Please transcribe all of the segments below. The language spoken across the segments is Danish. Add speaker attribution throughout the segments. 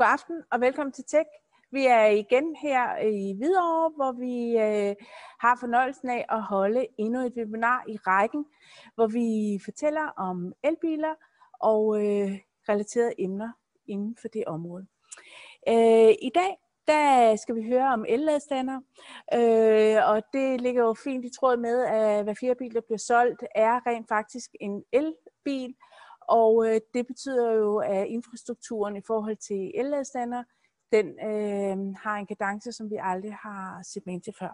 Speaker 1: God aften og velkommen til Tech. Vi er igen her i Hvidovre, hvor vi øh, har fornøjelsen af at holde endnu et webinar i rækken, hvor vi fortæller om elbiler og øh, relaterede emner inden for det område. Øh, I dag der skal vi høre om elladestander, øh, og det ligger jo fint i tråd med, at hver fjerde bil, der bliver solgt, er rent faktisk en elbil, og øh, det betyder jo, at infrastrukturen i forhold til elladestander, den øh, har en kadence, som vi aldrig har set med til før.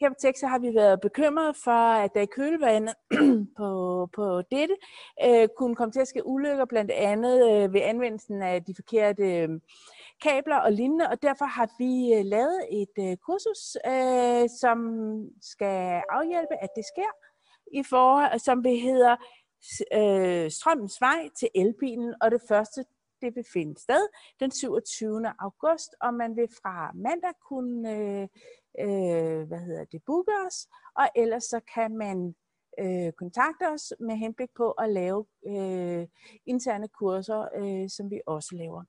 Speaker 1: Her på Texas har vi været bekymret for, at der i kølevandet på, på dette øh, kunne komme til at ske ulykker, blandt andet øh, ved anvendelsen af de forkerte øh, kabler og lignende, og derfor har vi øh, lavet et øh, kursus, øh, som skal afhjælpe, at det sker, i forhold, som det hedder øh, Strømmens Vej til elbilen, og det første det vil finde sted den 27. august, og man vil fra mandag kunne øh, øh, hvad hedder det, booke os, og ellers så kan man øh, kontakte os med henblik på at lave øh, interne kurser, øh, som vi også laver.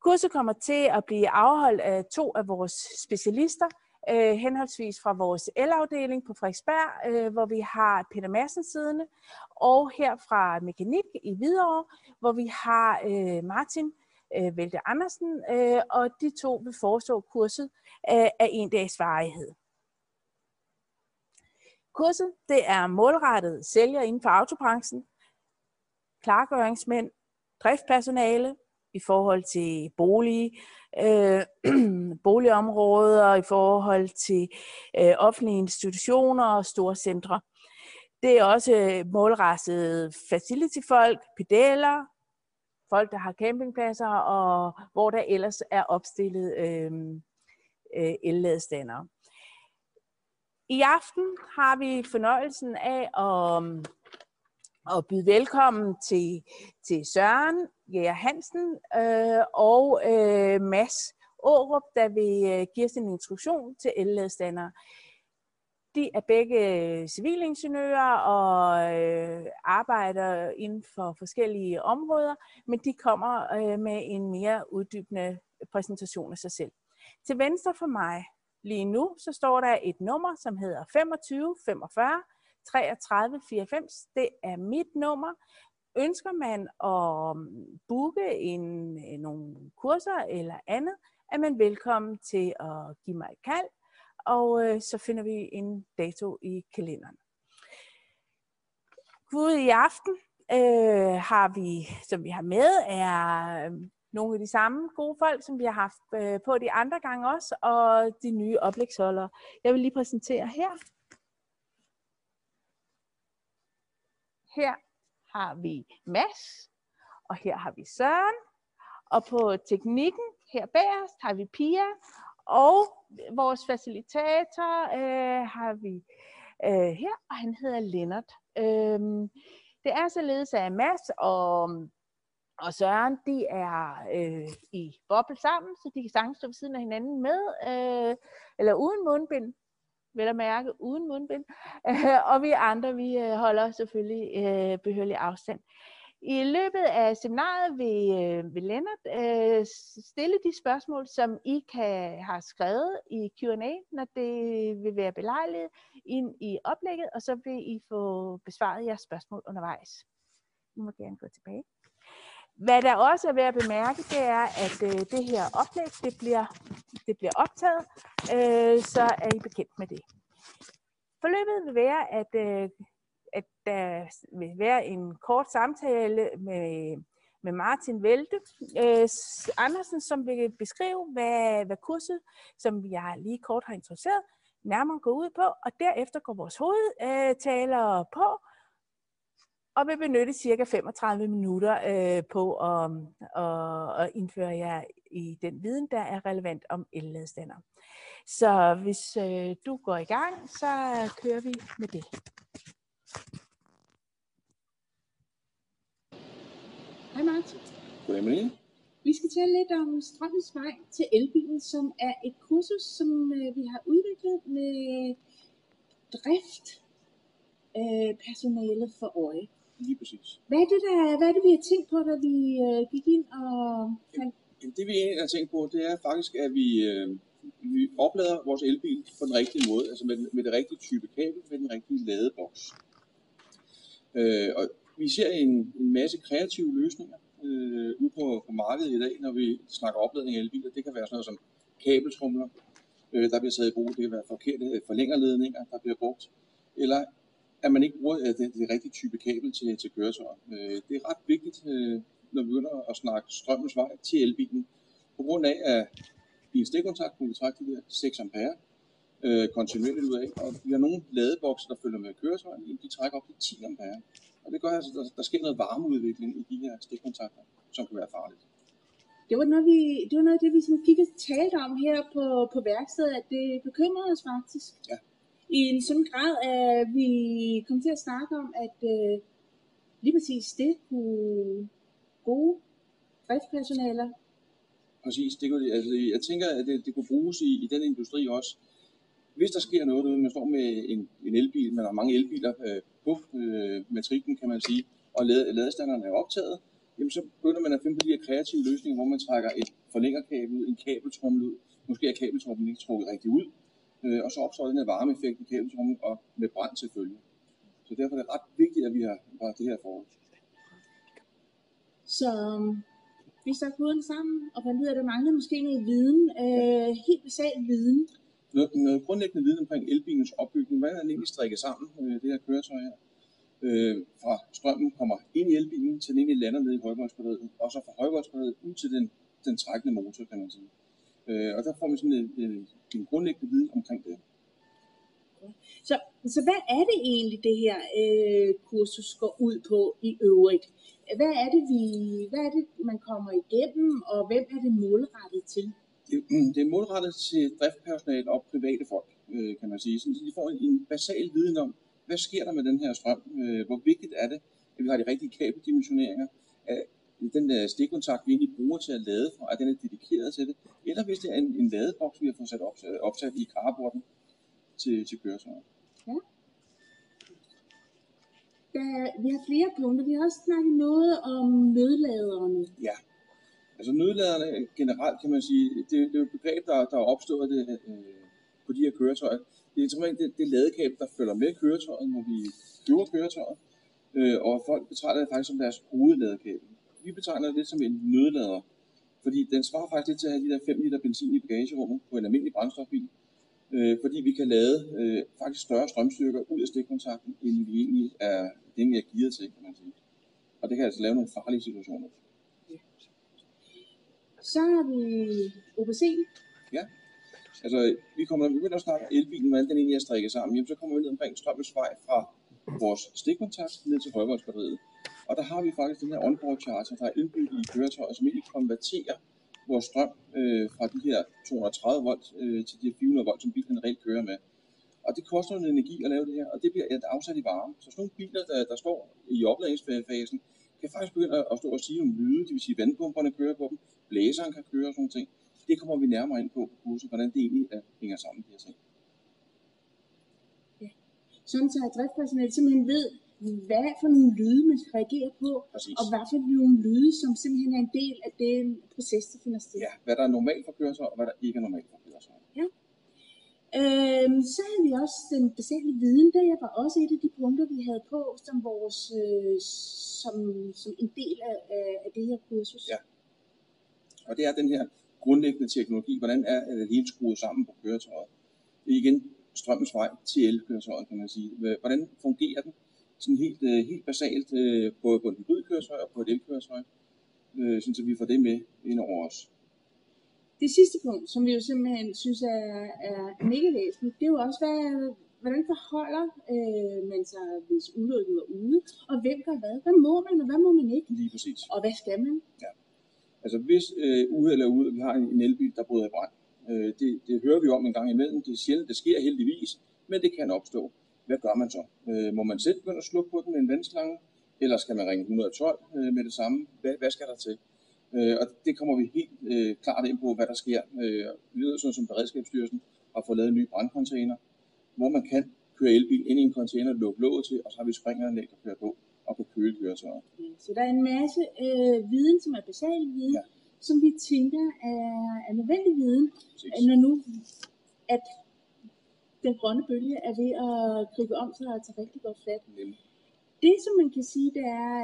Speaker 1: Kurset kommer til at blive afholdt af to af vores specialister, øh, henholdsvis fra vores elafdeling på Frederiksberg, øh, hvor vi har Peter Madsen siddende, og her fra Mekanik i Hvidovre, hvor vi har øh, Martin øh, Velte Andersen, øh, og de to vil forestå kurset øh, af en dags varighed. Kurset det er målrettet sælgere inden for autobranchen, klargøringsmænd, driftpersonale i forhold til bolig, øh, boligområder, i forhold til øh, offentlige institutioner og store centre. Det er også øh, målrettet facility-folk, pedeller, folk, der har campingpladser, og hvor der ellers er opstillet øh, øh, elladestander. I aften har vi fornøjelsen af at, at byde velkommen til, til Søren Jæger Hansen øh, og øh, Mads Aarup, der vil øh, give os en instruktion til elladestander. De er begge civilingeniører og øh, arbejder inden for forskellige områder, men de kommer øh, med en mere uddybende præsentation af sig selv. Til venstre for mig lige nu, så står der et nummer, som hedder 2545, 33 94. Det er mit nummer. Ønsker man at um, booke en, øh, nogle kurser eller andet, er man velkommen til at give mig et kald og øh, så finder vi en dato i kalenderen. Gud i aften øh, har vi, som vi har med, er øh, nogle af de samme gode folk, som vi har haft øh, på de andre gange også, og de nye oplægsholdere. Jeg vil lige præsentere her. Her har vi Mads, og her har vi Søren, og på teknikken her bagerst har vi Pia, og vores facilitator øh, har vi øh, her, og han hedder Lennart. Øh, det er således, at Mads og, og Søren, de er øh, i boble sammen, så de kan sagtens stå ved siden af hinanden med, øh, eller uden mundbind, vel at mærke, uden mundbind. Og vi andre, vi øh, holder selvfølgelig øh, behørlig afstand. I løbet af seminaret vil, øh, vil Lennart øh, stille de spørgsmål, som I kan have skrevet i Q&A, når det vil være belejligt ind i oplægget, og så vil I få besvaret jeres spørgsmål undervejs. Nu må gerne gå tilbage. Hvad der også er værd at bemærke, det er, at øh, det her oplæg det bliver, det bliver optaget, øh, så er I bekendt med det. Forløbet vil være, at øh, at der vil være en kort samtale med, med Martin Velte øh, Andersen, som vil beskrive, hvad, hvad kurset, som jeg lige kort har introduceret, nærmere går ud på, og derefter går vores hovedtaler øh, på, og vil benytte cirka 35 minutter øh, på at, at, at indføre jer i den viden, der er relevant om elladestander. Så hvis øh, du går i gang, så kører vi med det.
Speaker 2: Hej Martin.
Speaker 3: Goddag Malene.
Speaker 2: Vi skal tale lidt om strømmens vej til elbilen, som er et kursus, som øh, vi har udviklet med drift øh, personale for øje.
Speaker 3: Lige præcis.
Speaker 1: Hvad er det, der, hvad er det vi har tænkt på, da vi øh, gik ind og fandt
Speaker 3: Det vi egentlig har tænkt på, det er faktisk, at vi, øh, vi oplader vores elbil på den rigtige måde, altså med, med det rigtige type kabel, med den rigtige ladeboks. Øh, og vi ser en, en masse kreative løsninger øh, ude på, på markedet i dag, når vi snakker opladning af elbiler. Det kan være sådan noget som kabeltrumler, øh, der bliver taget i brug. Det kan være forkerte forlængerledninger, der bliver brugt. Eller at man ikke bruger øh, det, det rigtige type kabel til, til køretøjer. Øh, det er ret vigtigt, øh, når vi begynder at snakke strømmens vej til elbilen. På grund af, at en stikkontakt vi trække de der 6 ampere øh, kontinuerligt ud af, og vi har nogle ladebokse, der følger med køretøjet, de trækker op til 10 ampere. Og det gør altså, at der, der sker noget varmeudvikling i de her stikkontakter, som kan være farligt.
Speaker 1: Det var noget, vi, det var noget af det, vi sådan gik og talte om her på, på værkstedet, at det bekymrede os faktisk.
Speaker 3: Ja.
Speaker 1: I en sådan grad, at vi kom til at snakke om, at øh, lige præcis det kunne gode driftspersonaler
Speaker 3: Præcis, det kunne, altså, jeg tænker, at det, det kunne bruges i, i den industri også. Hvis der sker noget, derude, man står med en, en elbil, man har mange elbiler øh, på øh, matrikken, kan man sige, og lad, ladestanderne er optaget, jamen så begynder man at finde på de her kreative løsninger, hvor man trækker et forlængerkabel ud, en kabeltrommel ud, måske er kabeltrummen ikke trukket rigtig ud, øh, og så opstår den her varmeeffekt i kabeltrummen og med brand til følge. Så derfor er det ret vigtigt, at vi har, har det her forhold.
Speaker 1: Så øhm, vi stak hovedet sammen og fandt ud af, at der manglede måske noget viden, øh, helt basal viden.
Speaker 3: Noget, noget grundlæggende viden omkring elbilens opbygning. Hvordan er den egentlig strikket sammen, øh, det her køretøj her? Øh, fra strømmen kommer ind i elbilen, til den egentlig lander nede i højvoldsbatteriet, og så fra højvoldsbatteriet ud til den, den trækkende motor, kan man sige. Øh, og der får vi sådan en, en, en grundlæggende viden omkring det.
Speaker 1: Så, så hvad er det egentlig, det her øh, kursus går ud på i øvrigt? Hvad er, det, vi, hvad er det, man kommer igennem, og hvem er det målrettet til?
Speaker 3: Det, det er målrettet til driftpersonale og private folk, øh, kan man sige. Så de får en, en basal viden om, hvad sker der med den her strøm? Øh, hvor vigtigt er det, at vi har de rigtige kabeldimensioneringer? Den der stikkontakt, vi egentlig bruger til at lade fra, at den er dedikeret til det? Eller hvis det er en, en ladeboks, vi har fået sat opsat, opsat i carporten til, til køretøjet.
Speaker 1: Der, vi har flere punkter. Vi har også snakket noget om nødladerne.
Speaker 3: Ja. Altså nødladerne generelt kan man sige, det, det er et begreb, der, der er opstået det, øh, på de her køretøjer. Det er simpelthen det, det ladekabel, der følger med køretøjet, når vi køber køretøjet. Øh, og folk betragter det faktisk som deres hovedladekabel. Vi betegner det lidt som en nødlader, fordi den svarer faktisk lidt til at have de der 5 liter benzin i bagagerummet på en almindelig brændstofbil. Øh, fordi vi kan lade øh, faktisk større strømstyrker ud af stikkontakten, end vi egentlig er, det egentlig er gearet til, kan man sige. Og det kan altså lave nogle farlige situationer.
Speaker 1: Så har vi OPC.
Speaker 3: Altså, vi kommer, når vi begynder at snakke elbilen, hvordan den egentlig er strikket sammen, jamen, så kommer vi ned omkring strømmens vej fra vores stikkontakt ned til højvoldsbatteriet. Og der har vi faktisk den her onboard charger, der er indbygget i køretøjet, som egentlig konverterer vores strøm øh, fra de her 230 volt øh, til de her 400 volt, som bilen reelt kører med. Og det koster noget energi at lave det her, og det bliver et afsat i varme. Så sådan nogle biler, der, der står i opladningsfasen, kan faktisk begynde at stå og sige nogle lyde, det vil sige, at vandpumperne kører på dem, blæseren kan køre og sådan nogle ting. Det kommer vi nærmere ind på på kurset, hvordan det egentlig er, hænger sammen, de her ting.
Speaker 1: Sådan så at driftpersonale simpelthen ved, hvad for nogle lyde, man skal reagere på,
Speaker 3: Præcis.
Speaker 1: og hvad for nogle lyde, som simpelthen er en del af den proces, der finder sted.
Speaker 3: Ja, hvad der er normalt for køretøj, og hvad der ikke er normalt for køretøj.
Speaker 1: Øhm, så havde vi også den basale viden, der var også et af de punkter, vi havde på som vores øh, som, som en del af, af, det her kursus.
Speaker 3: Ja. Og det er den her grundlæggende teknologi, hvordan er er det hele skruet sammen på køretøjet. Det er igen strømmens vej til elkøretøjet, kan man sige. Hvordan fungerer den? Sådan helt, øh, helt basalt, øh, både på et hybridkøretøj og på et elkøretøj, øh, sådan så vi får det med ind over os.
Speaker 1: Det sidste punkt, som vi jo simpelthen synes er, er mega væsentligt, det er jo også, hvad, hvordan forholder øh, man sig, hvis ulykken er ude, og hvem gør hvad? Hvad må man, og hvad må man ikke?
Speaker 3: Lige præcis.
Speaker 1: Og hvad skal man?
Speaker 3: Altså hvis øh, ude eller ude, vi har en, en elbil, der bryder i brand, øh, det, det hører vi om en gang imellem. Det er sjældent, det sker heldigvis, men det kan opstå. Hvad gør man så? Øh, må man selv begynde at slukke på den med en vandslange, eller skal man ringe 112 øh, med det samme? Hvad, hvad skal der til? Øh, og det kommer vi helt øh, klart ind på, hvad der sker. Øh, vi ved sådan som Beredskabsstyrelsen har fået lavet en ny brandcontainer, hvor man kan køre elbil ind i en container, lukke låget til, og så har vi springeranlæg, der kører på. og kan køle køretøjer.
Speaker 2: Ja, så der er en masse øh, viden, som er basal viden,
Speaker 3: ja.
Speaker 2: som vi tænker er, er nødvendig viden,
Speaker 3: Præcis.
Speaker 2: når nu at den grønne bølge er ved at gribe om sig og tage rigtig godt fat.
Speaker 3: Nemlig.
Speaker 2: Det, som man kan sige, det er,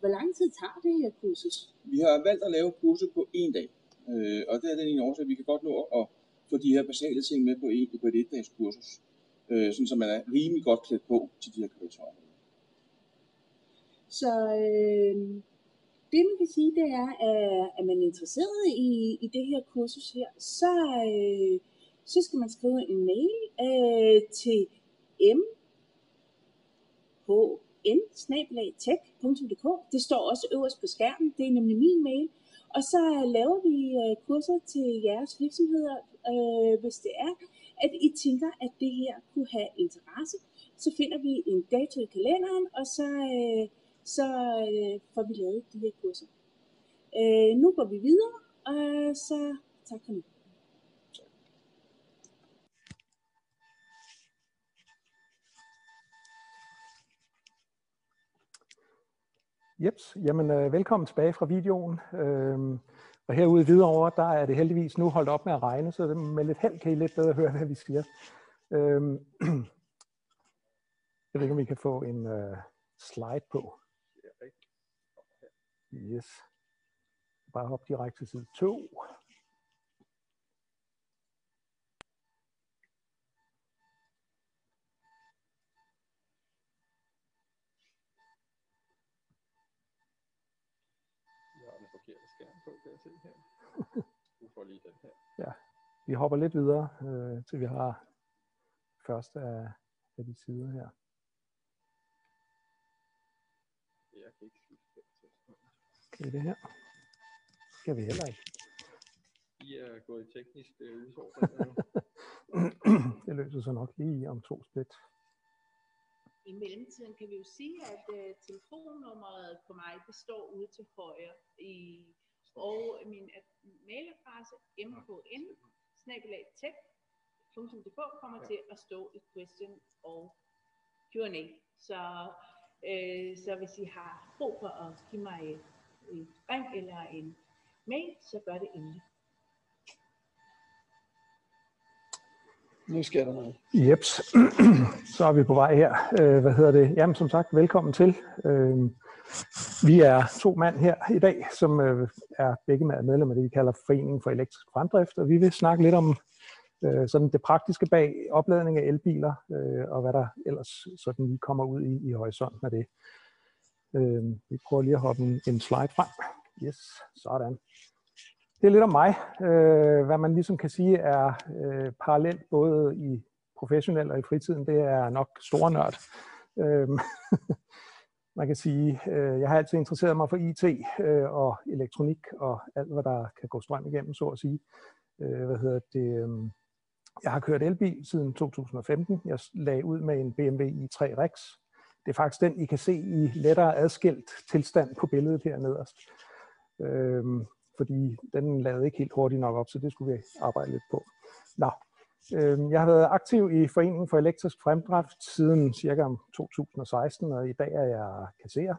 Speaker 2: hvor lang tid tager det her kursus?
Speaker 3: Vi har valgt at lave kurset på en dag, øh, og det er den ene årsag, at vi kan godt nå at få de her basale ting med på, en, på et et-dages kursus, øh, sådan så man er rimelig godt klædt på til de her køretøjer.
Speaker 2: Så øh, det, man kan sige, det er, at er man interesseret i, i det her kursus her, så, øh, så skal man skrive en mail øh, til m tech.dk. Det står også øverst på skærmen. Det er nemlig min mail. Og så øh, laver vi øh, kurser til jeres virksomheder, øh, hvis det er, at I tænker, at det her kunne have interesse. Så finder vi en dato i kalenderen, og så, øh, så øh, får vi lavet de her kurser. Øh, nu går vi videre, og så tak for nu.
Speaker 4: Jeps, jamen øh, velkommen tilbage fra videoen. Øhm, og herude i Hvidovre, der er det heldigvis nu holdt op med at regne, så med lidt held kan I lidt bedre høre, hvad vi siger. Øhm, jeg ved ikke, om vi kan få en øh, slide på. Yes. Bare hop direkte til side 2.
Speaker 5: Jeg har den forkerte skærm på, kan jeg se her. Du får lige den her.
Speaker 4: Vi hopper lidt videre, øh, til vi har første af, af de sider her.
Speaker 5: Jeg kan ikke til.
Speaker 4: Det er det her. Skal vi heller ikke.
Speaker 5: I er gået i teknisk øh, udfordringer nu.
Speaker 4: det løser sig nok lige om to split.
Speaker 1: I mellemtiden kan vi jo sige, at uh, telefonnummeret på mig, det står ude til højre. I, og min ad- mailadresse mkn kommer til at stå i question og Q&A. Så, øh, så hvis I har brug for at give mig et, et ring eller en mail, så gør det endelig.
Speaker 5: Nu sker der noget.
Speaker 4: Jeps, så er vi på vej her. Øh, hvad hedder det? Jamen som sagt, velkommen til. Øh, vi er to mand her i dag, som øh, er begge medlemmer af det, vi kalder Foreningen for Elektrisk Fremdrift, og vi vil snakke lidt om øh, sådan det praktiske bag opladning af elbiler, øh, og hvad der ellers sådan lige kommer ud i, i horisonten af det. Øh, vi prøver lige at hoppe en, en slide frem. Yes, sådan. Det er lidt om mig, øh, hvad man ligesom kan sige er øh, parallelt både i professionel og i fritiden, det er nok stor nørd. Øh, man kan sige, øh, jeg har altid interesseret mig for IT øh, og elektronik og alt, hvad der kan gå strøm igennem, så at sige. Øh, hvad hedder det? Øh, jeg har kørt elbil siden 2015. Jeg lagde ud med en BMW i3 Rex. Det er faktisk den, I kan se i lettere adskilt tilstand på billedet her nederst. Øh, fordi den lavede ikke helt hurtigt nok op, så det skulle vi arbejde lidt på. Nå, Øhm, jeg har været aktiv i Foreningen for Elektrisk Fremdrift siden cirka 2016, og i dag er jeg kasserer.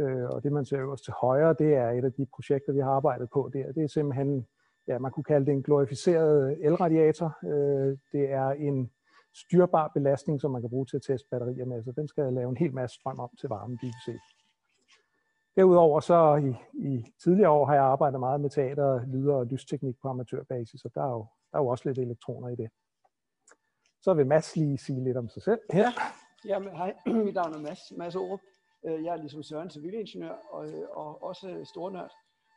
Speaker 4: Øh, og det, man ser øverst til højre, det er et af de projekter, vi har arbejdet på der. Det er simpelthen, ja, man kunne kalde det en glorificeret elradiator. Øh, det er en styrbar belastning, som man kan bruge til at teste batterier med, så den skal lave en hel masse strøm om til varme, dybest Derudover så i, i tidligere år har jeg arbejdet meget med teater, lyder og lysteknik på amatørbasis, og der er, jo, der er jo også lidt elektroner i det. Så vil Mads lige sige lidt om sig selv her.
Speaker 6: Jamen, hej, mit navn er Mads, Mads Aarup. Øh, jeg er ligesom Søren civilingeniør og, øh, og også stornørd,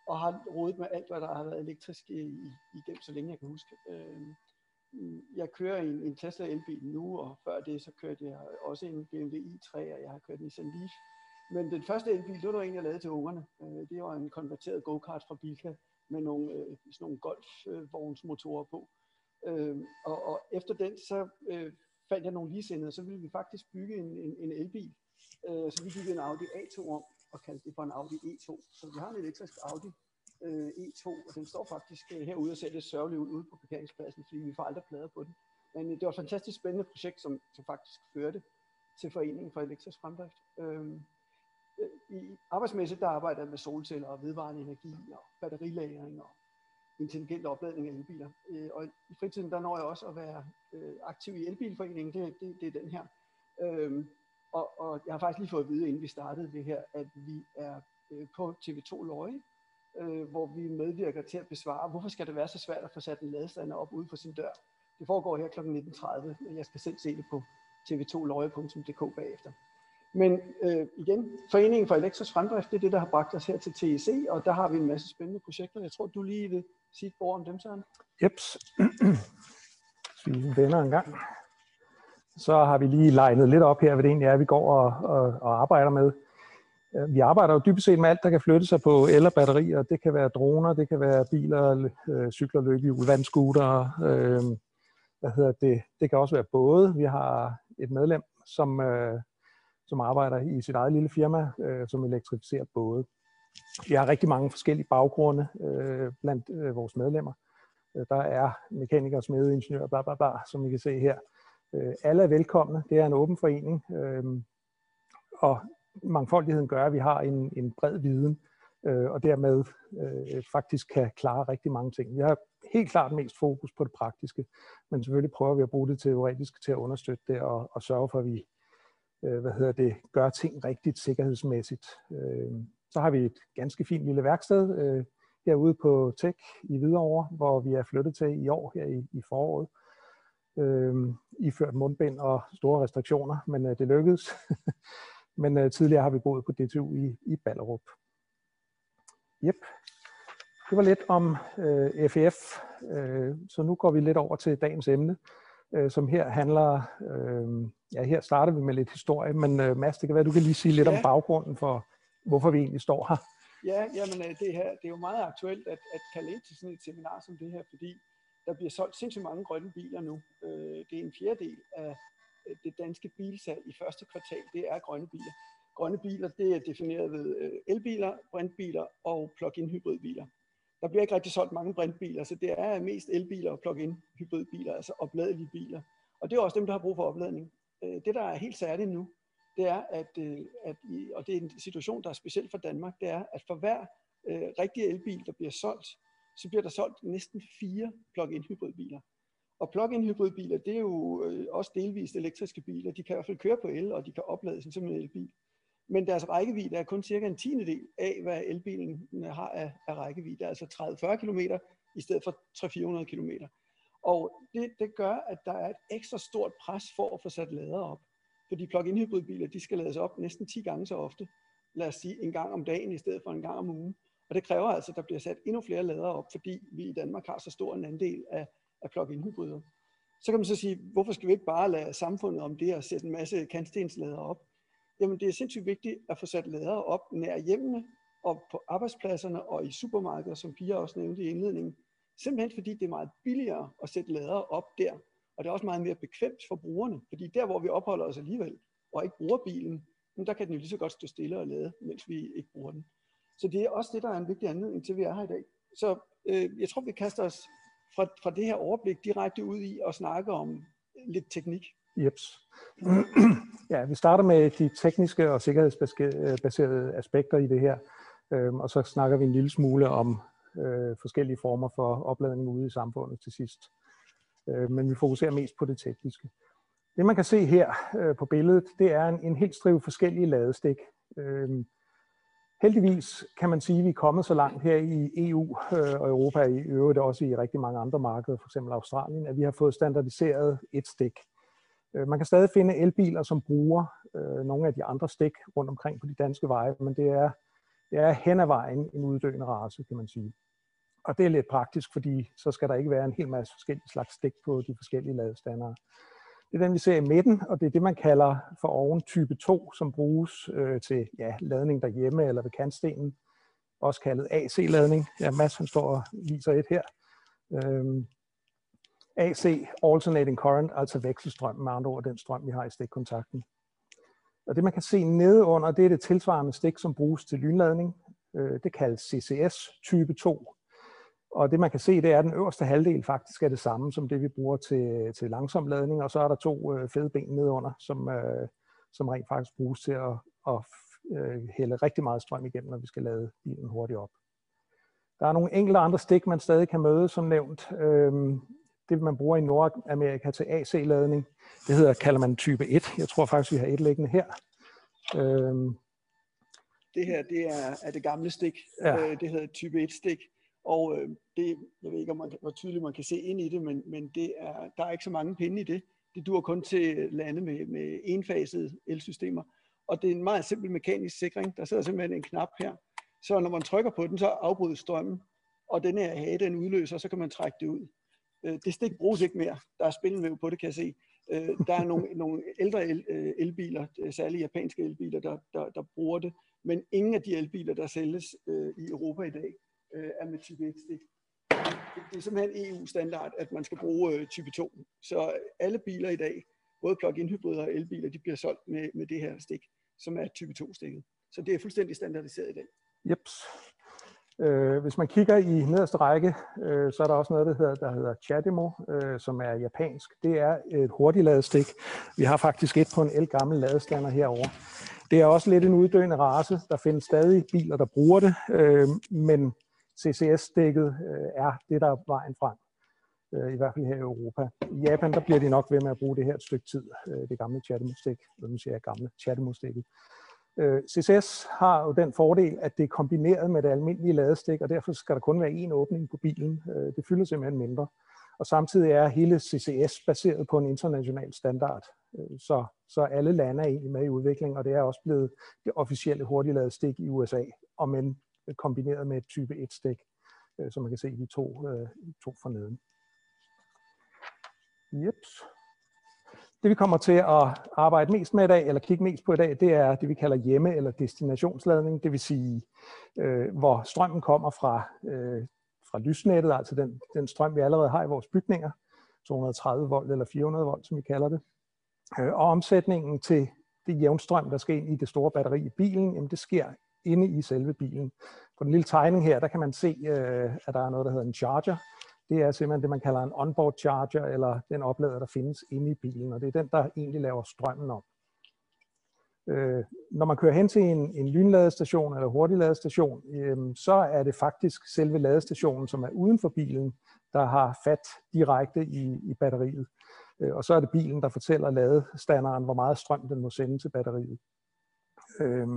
Speaker 6: og har rodet med alt, hvad der har været elektrisk i, i, igennem, så længe jeg kan huske. Øh, jeg kører en, en Tesla elbil nu, og før det, så kørte jeg også en BMW i3, og jeg har kørt en Nissan Leaf. Men den første elbil, det var en, jeg lavede til ungerne. Det var en konverteret go-kart fra Bilka med nogle, øh, sådan nogle golfvognsmotorer på. Øh, og, og efter den, så øh, fandt jeg nogle ligesindede, så ville vi faktisk bygge en, en, en elbil. Øh, så vi byggede en Audi A2 om, og kaldte det for en Audi E2. Så vi har en elektrisk Audi øh, E2, og den står faktisk øh, herude og ser lidt sørgeligt ud ude på parkeringspladsen, fordi vi får aldrig plader på den. Men øh, det var et fantastisk spændende projekt, som, som faktisk førte til Foreningen for Elektrisk Fremdrift. Øh, i arbejdsmæssigt der arbejder jeg med solceller og vedvarende energi og batterilagring og intelligent opladning af elbiler. Øh, og i fritiden der når jeg også at være øh, aktiv i elbilforeningen, det, det, det er den her. Øhm, og, og jeg har faktisk lige fået at vide, inden vi startede det her, at vi er øh, på TV2 Løje, øh, hvor vi medvirker til at besvare, hvorfor skal det være så svært at få sat en ladestander op ude for sin dør. Det foregår her kl. 19.30, men jeg skal selv se det på tv2løje.dk bagefter. Men øh, igen, Foreningen for Elektrisk Fremdrift, det er det, der har bragt os her til TEC, og der har vi en masse spændende projekter. Jeg tror, du lige vil sige et ord om dem, Søren.
Speaker 4: Jeps. Vi vender en gang. Så har vi lige legnet lidt op her, hvad det egentlig er, vi går og, og, og arbejder med. Øh, vi arbejder jo dybest set med alt, der kan flytte sig på el- og batterier. Det kan være droner, det kan være biler, øh, cykler, løbehjul, vandscootere. Øh, hvad hedder det? Det kan også være både. Vi har et medlem, som, øh, som arbejder i sit eget lille firma, øh, som elektrificerer både. Vi har rigtig mange forskellige baggrunde øh, blandt øh, vores medlemmer. Øh, der er mekanikere, smede, ingeniører, bla bla bla, som I kan se her. Øh, alle er velkomne. Det er en åben forening. Øh, og mangfoldigheden gør, at vi har en, en bred viden, øh, og dermed øh, faktisk kan klare rigtig mange ting. Vi har helt klart mest fokus på det praktiske, men selvfølgelig prøver vi at bruge det teoretisk til at understøtte det og, og sørge for, at vi øh, hvad hedder det, gør ting rigtigt sikkerhedsmæssigt. Øh, så har vi et ganske fint lille værksted øh, herude på Tech i Hvidovre, hvor vi er flyttet til i år her i, i foråret. Øh, iført mundbind og store restriktioner, men øh, det lykkedes. men øh, tidligere har vi boet på DTU i, i Ballerup. Yep. Det var lidt om øh, FEF, øh, så nu går vi lidt over til dagens emne, øh, som her handler, øh, ja her starter vi med lidt historie, men øh, Mads, det kan være, du kan lige sige lidt ja. om baggrunden for, hvorfor vi egentlig står her.
Speaker 6: Ja, jamen øh, det her, det er jo meget aktuelt at, at kalde ind til sådan et seminar som det her, fordi der bliver solgt sindssygt mange grønne biler nu. Øh, det er en fjerdedel af øh, det danske bilsalg i første kvartal, det er grønne biler. Grønne biler, det er defineret ved elbiler, brintbiler og plug-in hybridbiler der bliver ikke rigtig solgt mange brintbiler, så det er mest elbiler og plug-in hybridbiler, altså opladelige biler. Og det er også dem, der har brug for opladning. Øh, det, der er helt særligt nu, det er, at, øh, at og det er en situation, der er speciel for Danmark, det er, at for hver øh, rigtig elbil, der bliver solgt, så bliver der solgt næsten fire plug-in hybridbiler. Og plug-in hybridbiler, det er jo øh, også delvist elektriske biler. De kan i hvert fald køre på el, og de kan oplades som en elbil men deres rækkevidde er kun cirka en tiende del af, hvad elbilen har af, af rækkevidde, altså 30-40 km i stedet for 300-400 km. Og det, det gør, at der er et ekstra stort pres for at få sat lader op. Fordi plug-in hybridbiler, de skal lades op næsten 10 gange så ofte. Lad os sige en gang om dagen i stedet for en gang om ugen. Og det kræver altså, at der bliver sat endnu flere lader op, fordi vi i Danmark har så stor en andel af, af plug-in hybrider. Så kan man så sige, hvorfor skal vi ikke bare lade samfundet om det og sætte en masse kantstenslader op? Jamen det er sindssygt vigtigt at få sat ladere op nær hjemmene og på arbejdspladserne og i supermarkeder, som Pia også nævnte i indledningen. Simpelthen fordi det er meget billigere at sætte ladere op der, og det er også meget mere bekvemt for brugerne, fordi der hvor vi opholder os alligevel og ikke bruger bilen, men der kan den jo lige så godt stå stille og lade, mens vi ikke bruger den. Så det er også det, der er en vigtig anledning til, at vi er her i dag. Så øh, jeg tror, vi kaster os fra, fra det her overblik direkte ud i at snakke om lidt teknik.
Speaker 4: Jeps. Ja, vi starter med de tekniske og sikkerhedsbaserede aspekter i det her, øh, og så snakker vi en lille smule om øh, forskellige former for opladning ude i samfundet til sidst. Øh, men vi fokuserer mest på det tekniske. Det man kan se her øh, på billedet, det er en, en helt strive forskellige ladestik. Øh, heldigvis kan man sige, at vi er kommet så langt her i EU øh, og Europa, i øvrigt også i rigtig mange andre markeder, f.eks. Australien, at vi har fået standardiseret et stik. Øh, man kan stadig finde elbiler, som bruger øh, nogle af de andre stik rundt omkring på de danske veje, men det er, det er hen ad vejen en uddøende race, kan man sige. Og det er lidt praktisk, fordi så skal der ikke være en hel masse forskellige slags stik på de forskellige ladestandere. Det er den, vi ser i midten, og det er det, man kalder for oven type 2, som bruges øh, til ja, ladning derhjemme eller ved kantstenen. Også kaldet AC-ladning. Ja, Mads han står og viser et her. Øhm, AC, alternating current, altså vekselstrøm, med andre ord den strøm, vi har i stikkontakten. Og det man kan se nede under, det er det tilsvarende stik, som bruges til lynladning. Øh, det kaldes CCS type 2. Og det man kan se, det er, at den øverste halvdel faktisk er det samme som det, vi bruger til, til langsom ladning, og så er der to øh, fede ben nedenunder, som, øh, som rent faktisk bruges til at, at øh, hælde rigtig meget strøm igennem, når vi skal lade bilen hurtigt op. Der er nogle enkelte andre stik, man stadig kan møde, som nævnt. Øhm, det, man bruger i Nordamerika til AC-ladning, det hedder, kalder man type 1. Jeg tror faktisk, vi har et liggende her. Øhm,
Speaker 6: Det her, det er, er det gamle stik.
Speaker 4: Ja.
Speaker 6: Øh, det hedder type 1 stik. Og øh, det, jeg ved ikke, om man, kan- hvor tydeligt man kan se ind i det, men, men det er, der er ikke så mange pinde i det. Det dur kun til lande med, med enfasede elsystemer. Og det er en meget simpel mekanisk sikring. Der sidder simpelthen en knap her. Så når man trykker på den, så afbrydes strømmen. Og den her hage, den udløser, så kan man trække det ud. Øh, det stik bruges ikke mere. Der er spindelvæv på det, kan jeg se. Øh, der er nogle, nogle ældre el, øh, elbiler, øh, særligt japanske elbiler, der, der, der bruger det. Men ingen af de elbiler, der sælges øh, i Europa i dag, øh, er med type 1-stik. Det, det er simpelthen EU-standard, at man skal bruge øh, type 2. Så alle biler i dag, både plug-in hybrider og elbiler, de bliver solgt med, med det her stik, som er type 2-stikket. Så det er fuldstændig standardiseret i dag.
Speaker 4: Jeps. Øh, hvis man kigger i nederste række, øh, så er der også noget, der hedder, der hedder Chatimo, øh, som er japansk. Det er et hurtigladestik. Vi har faktisk et på en elgammel ladestander herover. Det er også lidt en uddøende race. Der findes stadig biler, der bruger det, øh, men CCS-stikket øh, er det, der er vejen frem. Øh, I hvert fald her i Europa. I Japan, der bliver de nok ved med at bruge det her et stykke tid, øh, det gamle chattemus-dæk, hvad man siger gamle chattemus-dækket. Øh, CCS har jo den fordel, at det er kombineret med det almindelige ladestik, og derfor skal der kun være én åbning på bilen. Øh, det fylder simpelthen mindre. Og samtidig er hele CCS baseret på en international standard. Øh, Så, så alle lande er egentlig med i udviklingen, og det er også blevet det officielle hurtigladestik i USA, og men Øh, kombineret med et type 1-stik, øh, som man kan se i de to, øh, to forneden. Jeps. Det vi kommer til at arbejde mest med i dag, eller kigge mest på i dag, det er det vi kalder hjemme- eller destinationsladning. Det vil sige, øh, hvor strømmen kommer fra, øh, fra lysnettet, altså den, den strøm, vi allerede har i vores bygninger, 230 volt eller 400 volt, som vi kalder det. Øh, og omsætningen til det jævnstrøm, der skal ind i det store batteri i bilen, jamen det sker inde i selve bilen. På den lille tegning her, der kan man se, øh, at der er noget, der hedder en charger, det er simpelthen det, man kalder en onboard charger, eller den oplader, der findes inde i bilen, og det er den, der egentlig laver strømmen om. Øh, når man kører hen til en, en lynladestation eller hurtigladestation, øh, så er det faktisk selve ladestationen, som er uden for bilen, der har fat direkte i, i batteriet. Øh, og så er det bilen, der fortæller ladestanderen, hvor meget strøm den må sende til batteriet. Øh,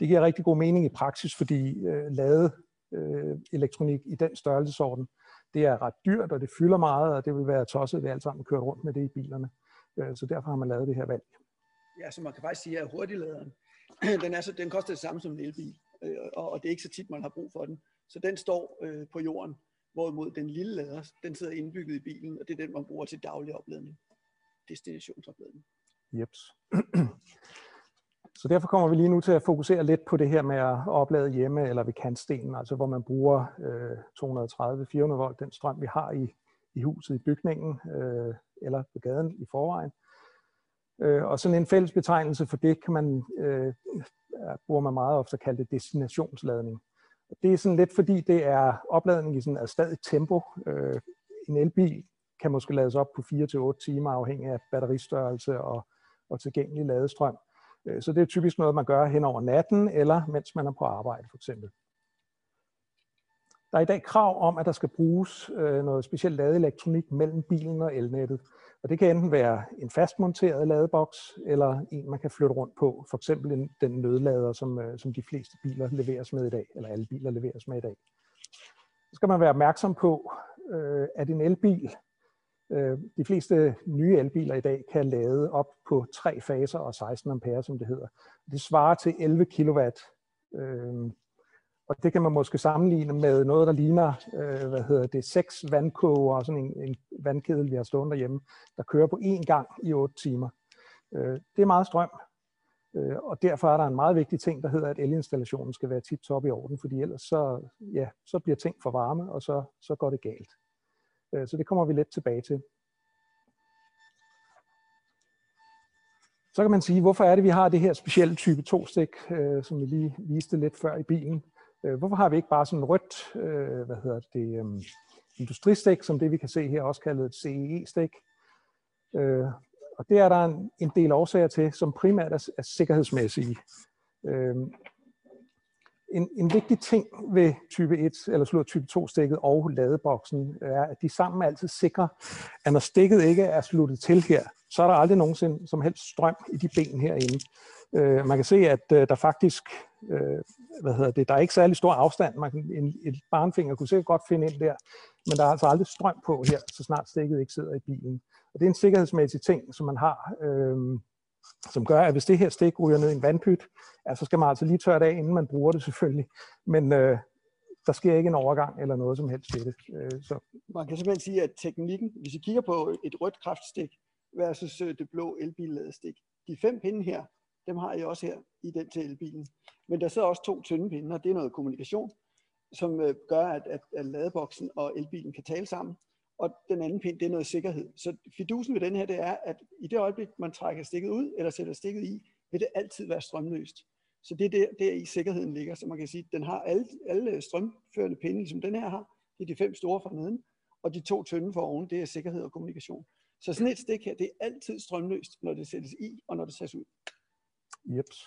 Speaker 4: det giver rigtig god mening i praksis, fordi øh, lade øh, elektronik i den størrelsesorden, det er ret dyrt, og det fylder meget, og det vil være tosset, at vi alle sammen kører rundt med det i bilerne. Øh, Så derfor har man lavet det her valg.
Speaker 6: Ja, så man kan faktisk sige, at hurtigladeren, den, er så, den koster det samme som en elbil, øh, og, og det er ikke så tit, man har brug for den. Så den står øh, på jorden, hvorimod den lille lader, den sidder indbygget i bilen, og det er den, man bruger til daglig opladning, destinationsopladning.
Speaker 4: Jeps. Så derfor kommer vi lige nu til at fokusere lidt på det her med at oplade hjemme eller ved kantstenen, altså hvor man bruger øh, 230-400 volt, den strøm vi har i, i huset, i bygningen øh, eller på gaden i forvejen. Øh, og sådan en fælles betegnelse for det kan man, øh, bruger man meget ofte kalde det destinationsladning. Og det er sådan lidt fordi det er opladning i sådan et stadigt tempo. Øh, en elbil kan måske lades op på 4-8 timer afhængig af batteristørrelse og, og tilgængelig ladestrøm. Øh, så det er typisk noget, man gør hen over natten, eller mens man er på arbejde for eksempel. Der er i dag krav om, at der skal bruges øh, noget specielt ladeelektronik mellem bilen og elnettet. Og det kan enten være en fastmonteret ladeboks, eller en, man kan flytte rundt på. For eksempel den nødlader, som, øh, som de fleste biler leveres med i dag, eller alle biler leveres med i dag. Så skal man være opmærksom på, at en elbil, Øh, de fleste nye elbiler i dag, kan lade op på tre faser og 16 ampere, som det hedder. Det svarer til 11 kW. Øh, og det kan man måske sammenligne med noget, der ligner, øh, hvad hedder det, seks vandkoger og sådan en, en vandkedel, vi har stående derhjemme, der kører på én gang i 8 timer. Øh, det er meget strøm, øh, og derfor er der en meget vigtig ting, der hedder, at elinstallationen skal være tip-top i orden, fordi ellers så, ja, så bliver ting for varme, og så, så går det galt. Øh, så det kommer vi lidt tilbage til. Så kan man sige, hvorfor er det, vi har det her specielle type 2-stik, øh, som vi lige viste lidt før i bilen. Øh, hvorfor har vi ikke bare sådan rødt, øh, hvad hedder det, øh, industristik, som det vi kan se her, også kaldet et CEE-stik. Øh, og det er der en, en del årsager til, som primært er, er sikkerhedsmæssige. Øh, en, en vigtig ting ved type 1, eller slår type 2 stikket og ladeboksen, er, at de sammen altid sikrer, at når stikket ikke er sluttet til her, så er der aldrig nogensinde som helst strøm i de ben herinde. Øh, man kan se, at øh, der faktisk, øh, hvad hedder det, der er ikke særlig stor afstand. Man kan, en, et barnfinger kunne sikkert godt finde ind der, men der er altså aldrig strøm på her, så snart stikket ikke sidder i bilen. Og det er en sikkerhedsmæssig ting, som man har, øh, som gør, at hvis det her stik ryger ned i en vandpyt, ja, så skal man altså lige tørre det af, inden man bruger det selvfølgelig. Men øh, der sker ikke en overgang eller noget som helst ved det. Øh, så.
Speaker 6: Man kan simpelthen sige, at teknikken, hvis I kigger på et rødt kraftstik versus øh, det blå elbilladestik, de fem pinde her, dem har I også her i den til elbilen. Men der sidder også to tynde pinde, og det er noget kommunikation, som øh, gør, at, at, at ladeboksen og elbilen kan tale sammen. Og den anden pind, det er noget sikkerhed. Så fidusen ved den her, det er, at i det øjeblik, man trækker stikket ud, eller sætter stikket i, vil det altid være strømløst. Så det er der, der i sikkerheden ligger. Så man kan sige, at den har alle, alle strømførende pinde, som den her har. Det er de fem store fra neden. Og de to tynde for oven, det er sikkerhed og kommunikation. Så sådan et stik her, det er altid strømløst, når det sættes i, og når det sættes ud.
Speaker 4: Jeps.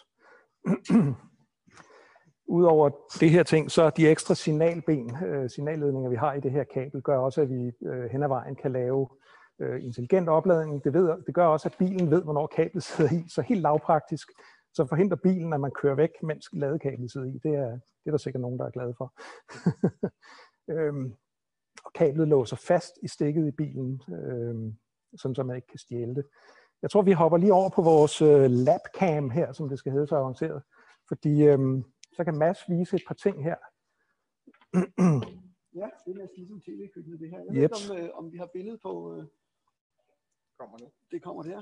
Speaker 4: Udover det her ting, så de ekstra signalben, øh, signalledninger, vi har i det her kabel, gør også, at vi øh, hen ad vejen kan lave øh, intelligent opladning. Det, ved, det gør også, at bilen ved, hvornår kablet sidder i. Så helt lavpraktisk, så forhindrer bilen, at man kører væk, mens ladekablet sidder i. Det er, det er der sikkert nogen, der er glade for. øhm, og kablet låser fast i stikket i bilen, øhm, sådan så man ikke kan stjæle det. Jeg tror, vi hopper lige over på vores øh, labcam her, som det skal hedde så avanceret. Fordi øhm, så kan Mads vise et par ting her.
Speaker 6: ja, det er næsten ligesom tv-køkkenet det her. Jeg yep. ved ikke, om, øh, om vi har billede på... Øh...
Speaker 5: Kommer nu.
Speaker 6: Det kommer der.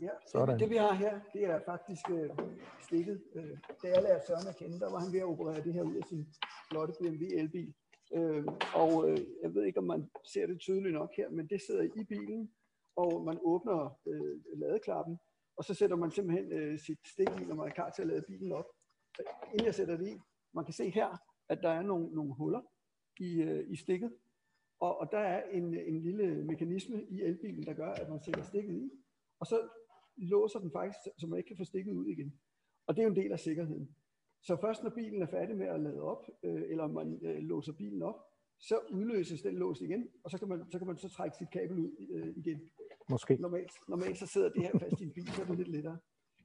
Speaker 6: Ja, Sådan. Det, det vi har her, det er faktisk øh, stikket. Øh, da jeg lærte Søren at kende, der var han ved at operere det her ud af sin flotte BMW elbil. Øh, og øh, jeg ved ikke, om man ser det tydeligt nok her, men det sidder i bilen, og man åbner øh, ladeklappen, og så sætter man simpelthen øh, sit stik i, når man er klar til at lade bilen op. Inden jeg sætter det i, man kan se her, at der er nogle, nogle huller i, øh, i stikket, og, og der er en, en lille mekanisme i elbilen, der gør, at man sætter stikket i, og så låser den faktisk, så man ikke kan få stikket ud igen. Og det er jo en del af sikkerheden. Så først når bilen er færdig med at lade op, øh, eller man øh, låser bilen op, så udløses den lås igen, og så kan man så, kan man så trække sit kabel ud øh, igen.
Speaker 4: Måske.
Speaker 6: Normalt, normalt så sidder det her fast i en bil, så er det lidt lettere.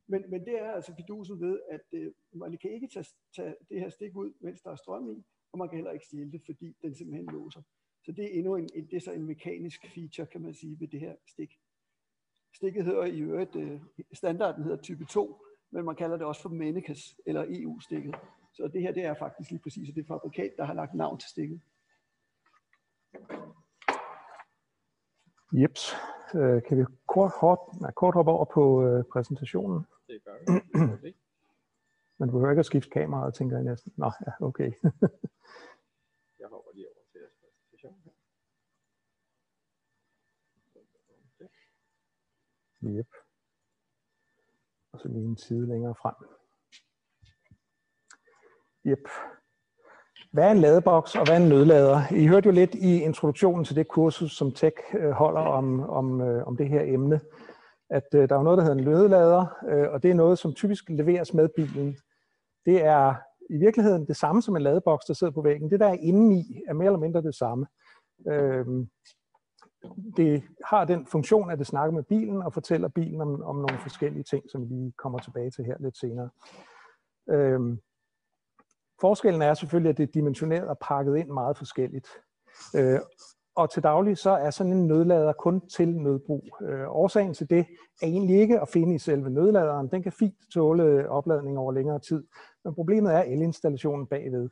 Speaker 6: Men, men det er altså fidusen ved, at øh, man kan ikke tage, tage det her stik ud, mens der er strøm i, og man kan heller ikke stjæle det, fordi den simpelthen låser. Så det er endnu en, en, det er så en mekanisk feature, kan man sige, ved det her stik. Stikket hedder i øvrigt, øh, standarden hedder type 2, men man kalder det også for Mennekes, eller EU-stikket. Så det her, det er faktisk lige præcis det fabrikat, der har lagt navn til stikket.
Speaker 4: Jeps. Øh, kan vi kort, hort, nej, kort hoppe over på øh, præsentationen?
Speaker 5: Det gør vi.
Speaker 4: Man behøver ikke at skifte kameraet, tænker jeg næsten. Nå, ja, okay.
Speaker 5: jeg hopper lige over til jeres præsentation her.
Speaker 4: Yep. Og så lige en side længere frem. Yep. Hvad er en ladeboks, og hvad er en nødlader? I hørte jo lidt i introduktionen til det kursus, som Tech øh, holder om, om, øh, om det her emne, at øh, der er noget, der hedder en nødlader, og det er noget, som typisk leveres med bilen. Det er i virkeligheden det samme som en ladeboks, der sidder på væggen. Det, der er inde i, er mere eller mindre det samme. Det har den funktion, at det snakker med bilen og fortæller bilen om, om nogle forskellige ting, som vi kommer tilbage til her lidt senere. Øhm, Forskellen er selvfølgelig, at det er dimensioneret og pakket ind meget forskelligt. Øh, og til daglig så er sådan en nødlader kun til nødbrug. Øh, årsagen til det er egentlig ikke at finde i selve nødladeren. Den kan fint tåle opladning over længere tid. Men problemet er elinstallationen bagved.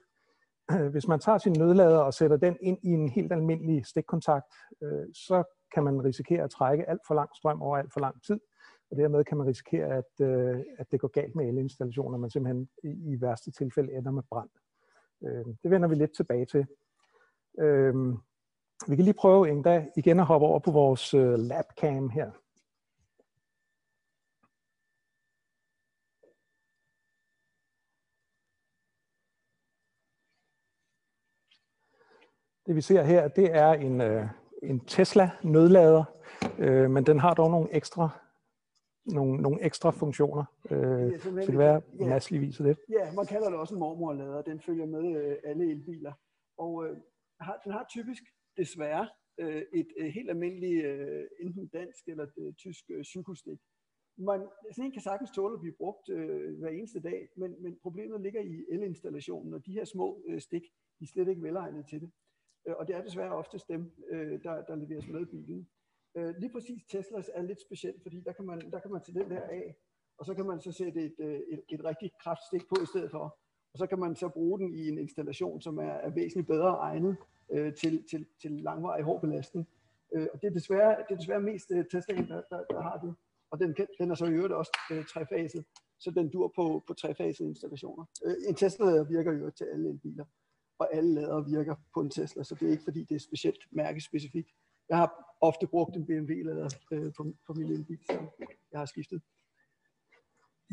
Speaker 4: Øh, hvis man tager sin nødlader og sætter den ind i en helt almindelig stikkontakt, øh, så kan man risikere at trække alt for lang strøm over alt for lang tid og dermed kan man risikere, at, øh, at det går galt med elinstallationer, man simpelthen i, i værste tilfælde ender med brand. Øh, det vender vi lidt tilbage til. Øh, vi kan lige prøve endda igen at hoppe over på vores øh, labcam her. Det vi ser her, det er en, øh, en Tesla nødlader, øh, men den har dog nogle ekstra, nogle, nogle ekstra funktioner. Øh,
Speaker 6: Det
Speaker 4: så
Speaker 6: simpelthen
Speaker 4: det kan være,
Speaker 6: ja.
Speaker 4: Mads lige viser det.
Speaker 6: Ja, man kalder det også en mormorlader. Den følger med øh, alle elbiler. Og øh, har, den har typisk, desværre, øh, et øh, helt almindeligt, øh, enten dansk eller øh, tysk øh, cykelstik. Man, sådan en kan sagtens tåle at blive brugt øh, hver eneste dag, men, men problemet ligger i elinstallationen, og de her små øh, stik, de er slet ikke velegnede til det. Øh, og det er desværre oftest dem, øh, der, der leveres med bilen. Øh, lige præcis Teslas er lidt specielt, fordi der kan man, der kan man tage den der af, og så kan man så sætte et, øh, et, et rigtig kraftstik på i stedet for. Og så kan man så bruge den i en installation, som er, er væsentligt bedre egnet øh, til, til, til langvarig hård belastning. Øh, og det er desværre, det er desværre mest øh, Teslaen, der, der, der har det. Og den, kan, den er så i øvrigt også øh, trefaset, så den dur på, på trefasede installationer. Øh, en Tesla virker jo til alle elbiler, og alle lader virker på en Tesla, så det er ikke fordi, det er specielt mærkespecifikt. Jeg har ofte brugt en BMW-lader øh, på, på min elbil, så jeg har skiftet.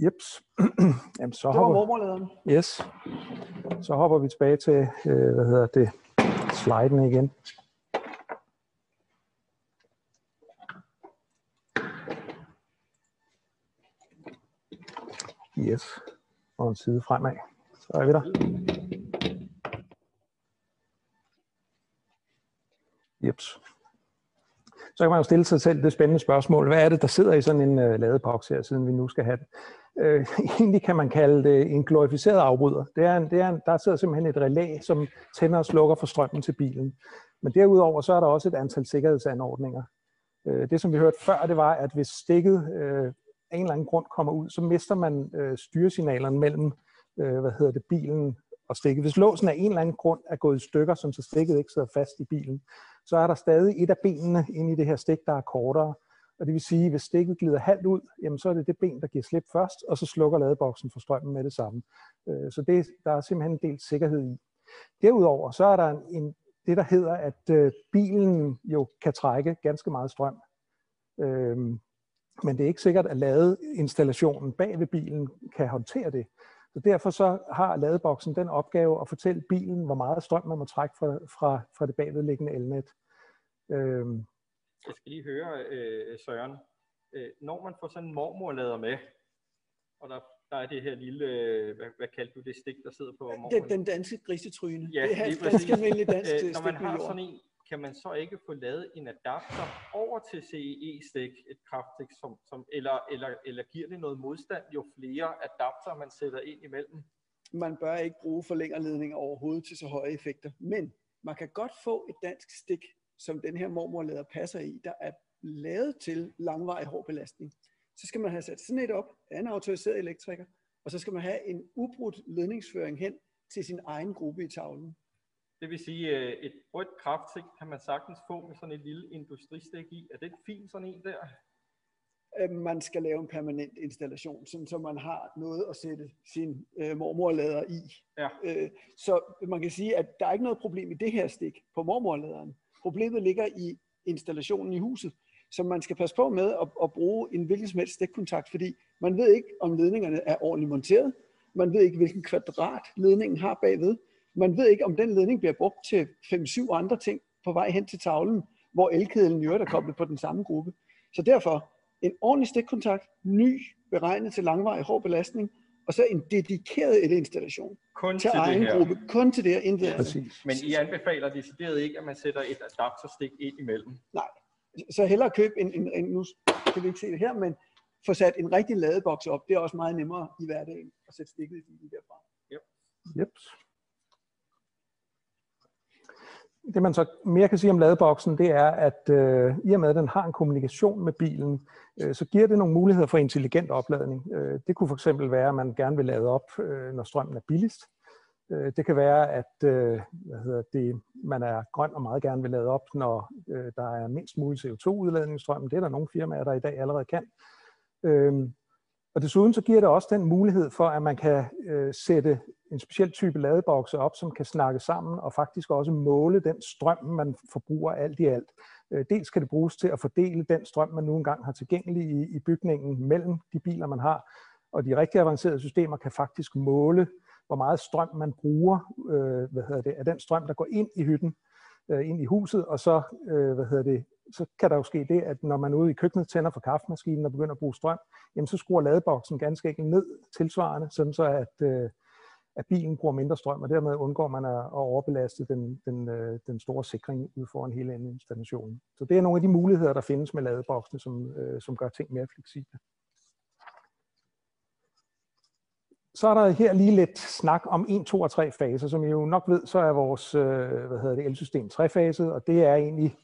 Speaker 4: Jeps. Jamen, så
Speaker 6: Det var
Speaker 4: hopper,
Speaker 6: mormorladeren.
Speaker 4: yes. så hopper vi tilbage til, øh, hvad hedder det, sliden igen. Yes. Og en side fremad. Så er vi der. Jeps. Så kan man jo stille sig selv det spændende spørgsmål. Hvad er det, der sidder i sådan en øh, ladeboks her, siden vi nu skal have den? Øh, egentlig kan man kalde det en glorificeret afbryder. Det er en, det er en, der sidder simpelthen et relæ, som tænder og slukker for strømmen til bilen. Men derudover så er der også et antal sikkerhedsanordninger. Øh, det, som vi hørte før, det var, at hvis stikket øh, af en eller anden grund kommer ud, så mister man øh, styresignalerne mellem øh, hvad hedder det, bilen og stikket. Hvis låsen af en eller anden grund er gået i stykker, som så stikket ikke sidder fast i bilen, så er der stadig et af benene inde i det her stik, der er kortere. Og det vil sige, at hvis stikket glider halvt ud, jamen så er det det ben, der giver slip først, og så slukker ladeboksen for strømmen med det samme. Øh, så det, der er simpelthen en del sikkerhed i. Derudover så er der en, det, der hedder, at øh, bilen jo kan trække ganske meget strøm. Øh, men det er ikke sikkert, at ladeinstallationen bag ved bilen kan håndtere det. Så derfor så har ladeboksen den opgave at fortælle bilen, hvor meget strøm man må trække fra, fra, fra det bagvedliggende elnet. Øhm,
Speaker 5: Jeg skal lige høre, øh, Søren. Øh, når man får sådan en mormorlader med, og der, der er det her lille, øh, hvad, hvad kaldte du det stik, der sidder på mormor?
Speaker 6: Den, den danske grisetryne.
Speaker 5: Ja,
Speaker 6: det er et ganske almindeligt dansk
Speaker 5: Øh, når man har sådan en, kan man så ikke få lavet en adapter over til CEE-stik, et kraftstik, som, som, eller, eller, eller giver det noget modstand, jo flere adapter man sætter ind imellem?
Speaker 6: man bør ikke bruge forlængerledninger overhovedet til så høje effekter. Men man kan godt få et dansk stik, som den her mormorlader passer i, der er lavet til langvarig hård belastning. Så skal man have sat sådan et op af en autoriseret elektriker, og så skal man have en ubrudt ledningsføring hen til sin egen gruppe i tavlen.
Speaker 5: Det vil sige, øh, et rødt kraftstik kan man sagtens få med sådan et lille industristik i. Er det fint sådan en der?
Speaker 6: Man skal lave en permanent installation, sådan så man har noget at sætte sin øh, mormorlader i.
Speaker 5: Ja.
Speaker 6: Øh, så man kan sige, at der er ikke noget problem i det her stik på mormorladeren. Problemet ligger i installationen i huset, som man skal passe på med at, at bruge en hvilken som helst stikkontakt, fordi man ved ikke, om ledningerne er ordentligt monteret. Man ved ikke, hvilken kvadrat ledningen har bagved. Man ved ikke, om den ledning bliver brugt til 5-7 andre ting på vej hen til tavlen, hvor elkedlen i øvrigt er koblet på den samme gruppe. Så derfor en ordentlig stikkontakt, ny, beregnet til langvarig hård belastning, og så en dedikeret elinstallation
Speaker 5: Kun
Speaker 6: til
Speaker 5: til det
Speaker 6: egen
Speaker 5: her.
Speaker 6: gruppe, kun til det her, intet andet.
Speaker 4: præcis.
Speaker 5: Men I anbefaler decideret ikke, at man sætter et adapterstik ind imellem.
Speaker 6: Så hellere køb en, en, en, nu kan vi ikke se det her, men få sat en rigtig ladeboks op. Det er også meget nemmere i hverdagen at sætte stikket i derfra.
Speaker 4: Yep. Det man så mere kan sige om ladeboksen, det er, at øh, i og med, at den har en kommunikation med bilen, øh, så giver det nogle muligheder for intelligent opladning. Øh, det kunne for eksempel være, at man gerne vil lade op, øh, når strømmen er billigst. Øh, det kan være, at øh, hvad hedder det, man er grøn og meget gerne vil lade op, når øh, der er mindst mulig CO2-udladning i strømmen. Det er der nogle firmaer, der i dag allerede kan. Øh, og desuden så giver det også den mulighed for, at man kan øh, sætte en speciel type ladebokse op, som kan snakke sammen og faktisk også måle den strøm, man forbruger alt i alt. Øh, dels kan det bruges til at fordele den strøm, man nu engang har tilgængelig i, i bygningen mellem de biler, man har. Og de rigtig avancerede systemer kan faktisk måle, hvor meget strøm man bruger øh, hvad hedder det, af den strøm, der går ind i hytten øh, ind i huset, og så, øh, hvad hedder det, så kan der jo ske det, at når man er ude i køkkenet tænder for kaffemaskinen og begynder at bruge strøm, jamen så skruer ladeboksen ganske enkelt ned tilsvarende, sådan så at, øh, at bilen bruger mindre strøm, og dermed undgår man at, at overbelaste den, den, øh, den store sikring ud foran hele installationen. Så det er nogle af de muligheder, der findes med ladeboksene, som, øh, som gør ting mere fleksible. Så er der her lige lidt snak om 1, 2 og 3 faser. Som I jo nok ved, så er vores øh, hvad hedder det, elsystem trefaset, og det er egentlig,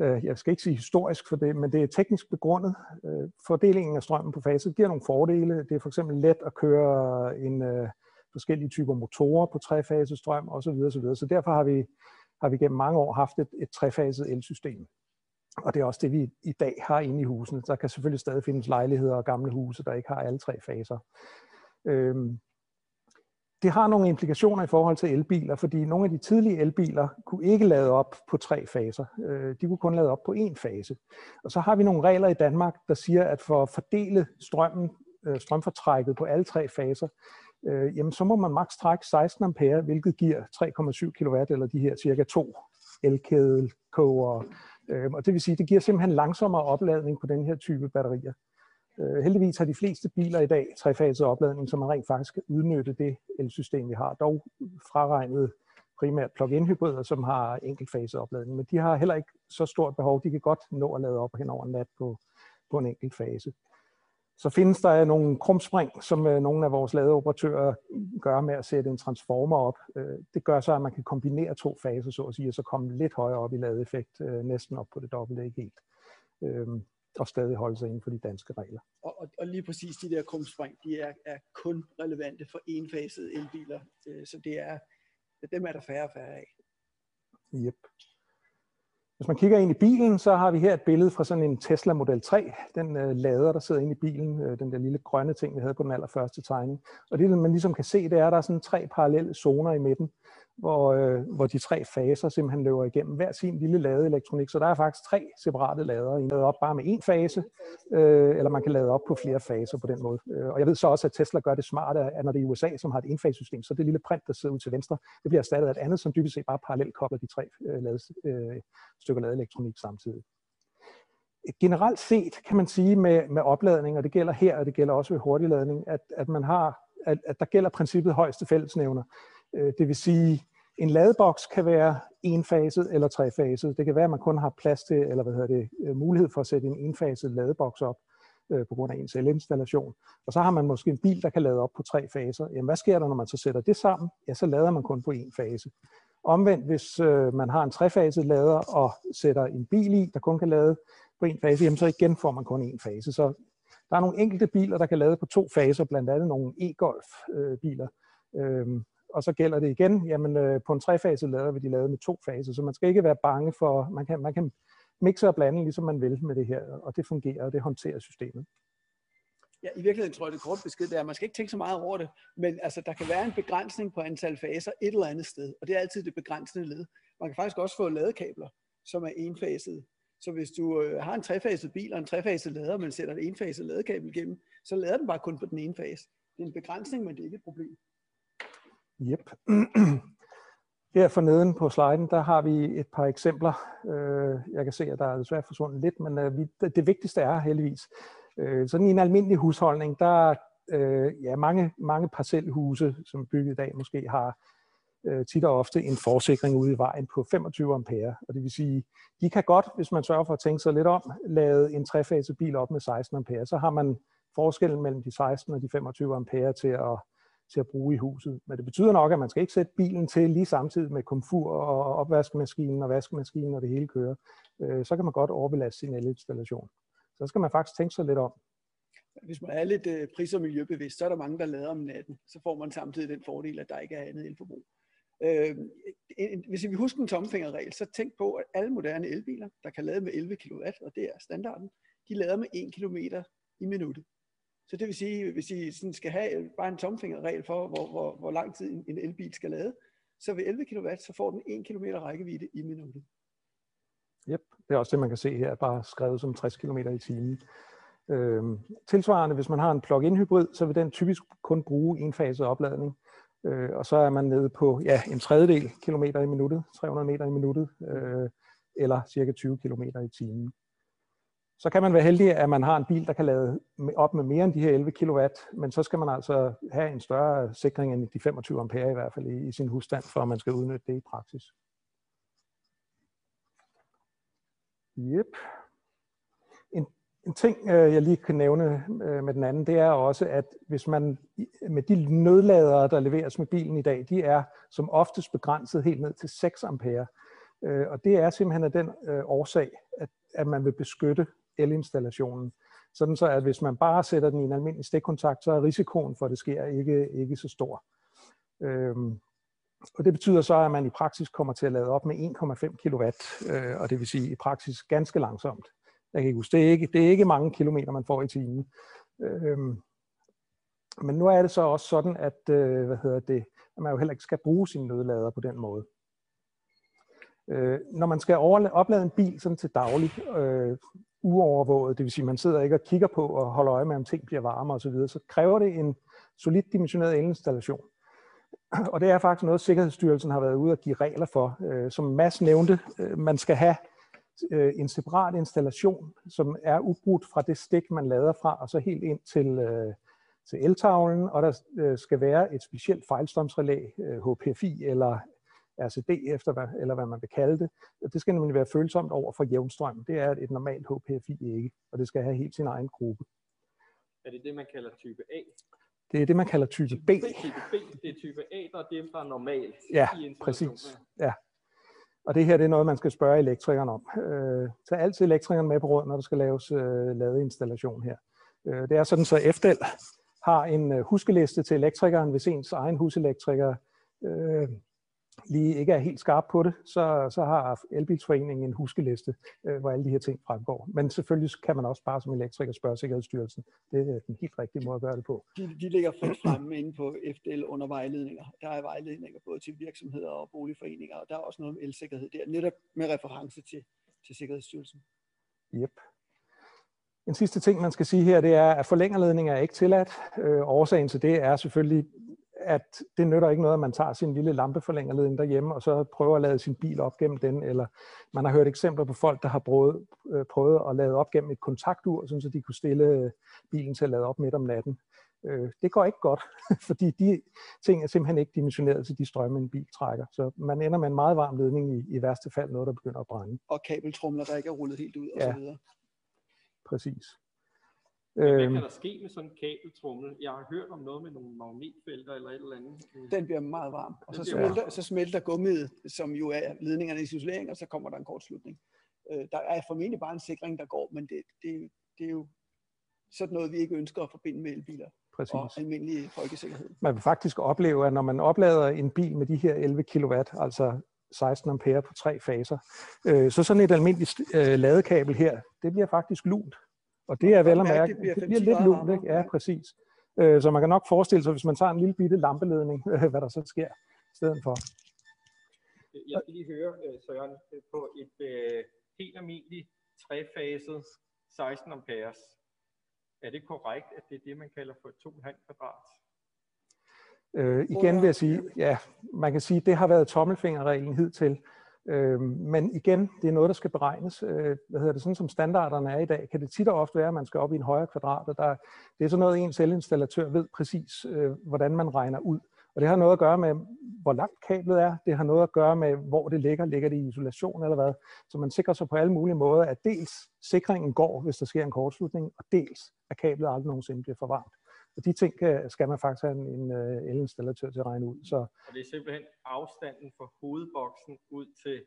Speaker 4: øh, jeg skal ikke sige historisk for det, men det er teknisk begrundet. Øh, fordelingen af strømmen på faset giver nogle fordele. Det er for eksempel let at køre en forskellige typer motorer på trefaset strøm osv. osv. Så derfor har vi, har vi gennem mange år haft et, et trefaset elsystem. Og det er også det, vi i dag har inde i husene. Der kan selvfølgelig stadig findes lejligheder og gamle huse, der ikke har alle tre faser. Øhm, det har nogle implikationer i forhold til elbiler, fordi nogle af de tidlige elbiler kunne ikke lade op på tre faser. Øh, de kunne kun lade op på én fase. Og så har vi nogle regler i Danmark, der siger, at for at fordele strømmen, øh, strømfortrækket på alle tre faser, øh, jamen så må man maks trække 16 ampere, hvilket giver 3,7 kW, eller de her cirka to elkædelkoger. Øhm, og det vil sige, det giver simpelthen langsommere opladning på den her type batterier. Øh, heldigvis har de fleste biler i dag trefaset opladning, så man rent faktisk kan udnytte det elsystem, vi har. Dog fraregnet primært plug-in hybrider, som har enkeltfase opladning, men de har heller ikke så stort behov. De kan godt nå at lade op hen over en nat på, på en enkelt fase. Så findes der nogle krumspring, som øh, nogle af vores ladeoperatører gør med at sætte en transformer op. Øh, det gør så, at man kan kombinere to faser, så at sige, og så komme lidt højere op i ladeeffekt, øh, næsten op på det dobbelte, ikke helt. Øhm, og stadig holde sig inden for de danske regler.
Speaker 6: Og, og, og lige præcis de der krumspring, de er, er kun relevante for enfasede elbiler, så det er, dem er der færre og færre af.
Speaker 4: Yep. Hvis man kigger ind i bilen, så har vi her et billede fra sådan en Tesla Model 3. Den øh, lader, der sidder inde i bilen, øh, den der lille grønne ting, vi havde på den allerførste tegning. Og det, man ligesom kan se, det er, at der er sådan tre parallelle zoner i midten hvor, øh, hvor de tre faser simpelthen løber igennem hver sin lille ladeelektronik. Så der er faktisk tre separate lader. En lader op bare med én fase, øh, eller man kan lade op på flere faser på den måde. Øh, og jeg ved så også, at Tesla gør det smart, at når det er i USA, som har et enfasesystem, så det lille print, der sidder ud til venstre, det bliver erstattet af et andet, som dybest set bare parallelt kobler de tre øh, lades, øh, stykker ladeelektronik samtidig generelt set kan man sige med, med opladning, og det gælder her, og det gælder også ved hurtigladning, at, at man har, at, at der gælder princippet højeste fællesnævner. Øh, det vil sige, en ladeboks kan være enfaset eller trefaset. Det kan være, at man kun har plads til, eller hvad hedder det, øh, mulighed for at sætte en enfaset ladeboks op øh, på grund af ens elinstallation. Og så har man måske en bil, der kan lade op på tre faser. Jamen, hvad sker der, når man så sætter det sammen? Ja, så lader man kun på en fase. Omvendt, hvis øh, man har en trefaset lader og sætter en bil i, der kun kan lade på en fase, jamen så igen får man kun en fase. Så der er nogle enkelte biler, der kan lade på to faser, blandt andet nogle e-golf-biler. Øh, øhm, og så gælder det igen, jamen øh, på en trefaset lader vi de lavet med to faser, så man skal ikke være bange for, man kan, man kan mixe og blande, ligesom man vil med det her, og det fungerer, og det håndterer systemet.
Speaker 6: Ja, i virkeligheden tror jeg, det kort besked er, at man skal ikke tænke så meget over det, men altså, der kan være en begrænsning på antal faser et eller andet sted, og det er altid det begrænsende led. Man kan faktisk også få ladekabler, som er enfasede. Så hvis du øh, har en trefaset bil og en trefaset lader, men sætter et enfaset ladekabel igennem, så lader den bare kun på den ene fase. Det er en begrænsning, men det er ikke et problem.
Speaker 4: Yep. Her for neden på sliden, der har vi et par eksempler. Øh, jeg kan se, at der er desværre forsvundet lidt, men øh, det vigtigste er heldigvis. Øh, sådan i en almindelig husholdning, der er ja, mange, mange parcelhuse, som er bygget i dag, måske har tit og ofte en forsikring ude i vejen på 25 ampere. Og det vil sige, de kan godt, hvis man sørger for at tænke sig lidt om, lade en trefase bil op med 16 ampere. Så har man forskellen mellem de 16 og de 25 ampere til at til at bruge i huset. Men det betyder nok, at man skal ikke sætte bilen til lige samtidig med komfur og opvaskemaskinen og vaskemaskinen og det hele kører. Øh, så kan man godt overbelaste sin elinstallation. Så skal man faktisk tænke sig lidt om.
Speaker 6: Hvis man er lidt øh, pris- og miljøbevidst, så er der mange, der lader om natten. Så får man samtidig den fordel, at der ikke er andet elforbrug. Øh, hvis vi husker en tomfingerregel, så tænk på, at alle moderne elbiler, der kan lade med 11 kW, og det er standarden, de lader med 1 km i minuttet. Så det vil sige, hvis I sådan skal have bare en tomfingerregel for, hvor, hvor, hvor lang tid en elbil skal lade, så ved 11 kW, så får den 1 km rækkevidde i minuttet.
Speaker 4: Yep, det er også det, man kan se her, bare skrevet som 60 km i timen. Øhm, tilsvarende, hvis man har en plug-in hybrid, så vil den typisk kun bruge en fase opladning. Øh, og så er man nede på ja, en tredjedel kilometer i minuttet, 300 meter i minuttet, øh, eller cirka 20 km i timen. Så kan man være heldig, at man har en bil, der kan lade op med mere end de her 11 kW, men så skal man altså have en større sikring end de 25 ampere i hvert fald i, i sin husstand, for at man skal udnytte det i praksis. Yep. En, en ting, øh, jeg lige kan nævne øh, med den anden, det er også, at hvis man med de nødladere, der leveres med bilen i dag, de er som oftest begrænset helt ned til 6 ampere. Øh, og det er simpelthen af den årsag, at, at man vil beskytte elinstallationen. Sådan så, at hvis man bare sætter den i en almindelig stikkontakt, så er risikoen for, at det sker, ikke, ikke så stor. Øhm, og det betyder så, at man i praksis kommer til at lade op med 1,5 kW, øh, og det vil sige i praksis ganske langsomt. Jeg kan ikke huske, det er ikke, det er ikke mange kilometer, man får i timen. Øhm, men nu er det så også sådan, at, øh, hvad hedder det, at man jo heller ikke skal bruge sin nødlader på den måde. Øh, når man skal oplade en bil sådan til daglig, øh, uovervåget, det vil sige, man sidder ikke og kigger på og holder øje med, om ting bliver varme osv., så, videre, så kræver det en solidt dimensioneret elinstallation. Og det er faktisk noget, Sikkerhedsstyrelsen har været ude og give regler for. Øh, som Mads nævnte, øh, man skal have øh, en separat installation, som er ubrudt fra det stik, man lader fra, og så helt ind til, til eltavlen, og der skal være et specielt fejlstrømsrelæ, HPFI eller RCD, efter hvad, eller hvad man vil kalde det. Det skal nemlig være følsomt over for jævnstrøm. Det er et normalt HPFI ikke, og det skal have helt sin egen gruppe.
Speaker 5: Er det det, man kalder type A?
Speaker 4: Det er det, man kalder type B.
Speaker 5: Type B, det er type A, der er dem, der er normalt
Speaker 4: ja, i præcis. Ja. Og det her det er noget, man skal spørge elektrikeren om. Øh, tag altid elektrikeren med på råd, når der skal laves øh, ladeinstallation her. Øh, det er sådan, så FDL har en øh, huskeliste til elektrikeren, hvis ens egen huselektriker øh, lige ikke er helt skarp på det, så, så har Elbilsforeningen en huskeliste, øh, hvor alle de her ting fremgår. Men selvfølgelig kan man også bare som elektriker spørge Sikkerhedsstyrelsen. Det er den helt rigtige måde at gøre det på.
Speaker 6: De, de ligger frit fremme inde på FDL under vejledninger. Der er vejledninger både til virksomheder og boligforeninger, og der er også noget om elsikkerhed der, netop med reference til, til Sikkerhedsstyrelsen.
Speaker 4: Yep. En sidste ting, man skal sige her, det er, at forlængerledninger er ikke tilladt. Øh, årsagen til det er selvfølgelig at det nytter ikke noget, at man tager sin lille lampeforlængerledning derhjemme, og så prøver at lade sin bil op gennem den, eller man har hørt eksempler på folk, der har prøvet, øh, prøvet at lade op gennem et kontaktur, så de kunne stille bilen til at lade op midt om natten. Øh, det går ikke godt, fordi de ting er simpelthen ikke dimensioneret til de strømme, en bil trækker. Så man ender med en meget varm ledning i, i værste fald, noget der begynder at brænde.
Speaker 6: Og kabeltrumler, der ikke er rullet helt ud,
Speaker 4: ja,
Speaker 6: og så
Speaker 4: Præcis.
Speaker 5: Hvad øhm. kan der ske med sådan en kabeltrummel? Jeg har hørt om noget med nogle magnetfelter eller et eller andet.
Speaker 6: Den bliver meget varm, og så smelter, varm. så smelter gummiet, som jo er ledningerne i isolering, og så kommer der en kortslutning. Øh, der er formentlig bare en sikring, der går, men det, det, det er jo sådan noget, vi ikke ønsker at forbinde med elbiler. Præcis. og almindelig folkesikkerhed.
Speaker 4: Man vil faktisk opleve, at når man oplader en bil med de her 11 kW, altså 16 ampere på tre faser, øh, så sådan et almindeligt øh, ladekabel her, det bliver faktisk lunt. Og det er vel at mærke, det bliver, det bliver lidt lunt, ikke? Ja, præcis. Øh, så man kan nok forestille sig, hvis man tager en lille bitte lampeledning, hvad der så sker i stedet for.
Speaker 5: Jeg skal lige høre, øh, Søren, øh, på et øh, helt almindeligt trefaset 16 amperes. Er det korrekt, at det er det, man kalder for 2,5 kvadrat?
Speaker 4: Øh, igen vil jeg sige, ja, man kan sige, det har været tommelfingerreglen hidtil. Øh, men igen, det er noget, der skal beregnes. Øh, hvad hedder det, sådan som standarderne er i dag, kan det tit og ofte være, at man skal op i en højere kvadrat, og der, det er sådan noget, en selvinstallatør ved præcis, øh, hvordan man regner ud. Og det har noget at gøre med, hvor langt kablet er. Det har noget at gøre med, hvor det ligger. Ligger det i isolation eller hvad? Så man sikrer sig på alle mulige måder, at dels sikringen går, hvis der sker en kortslutning, og dels at kablet aldrig nogensinde bliver for varmt. Og de ting skal man faktisk have en, en uh, elinstallatør til at regne ud. Så.
Speaker 5: Og det er simpelthen afstanden fra hovedboksen ud til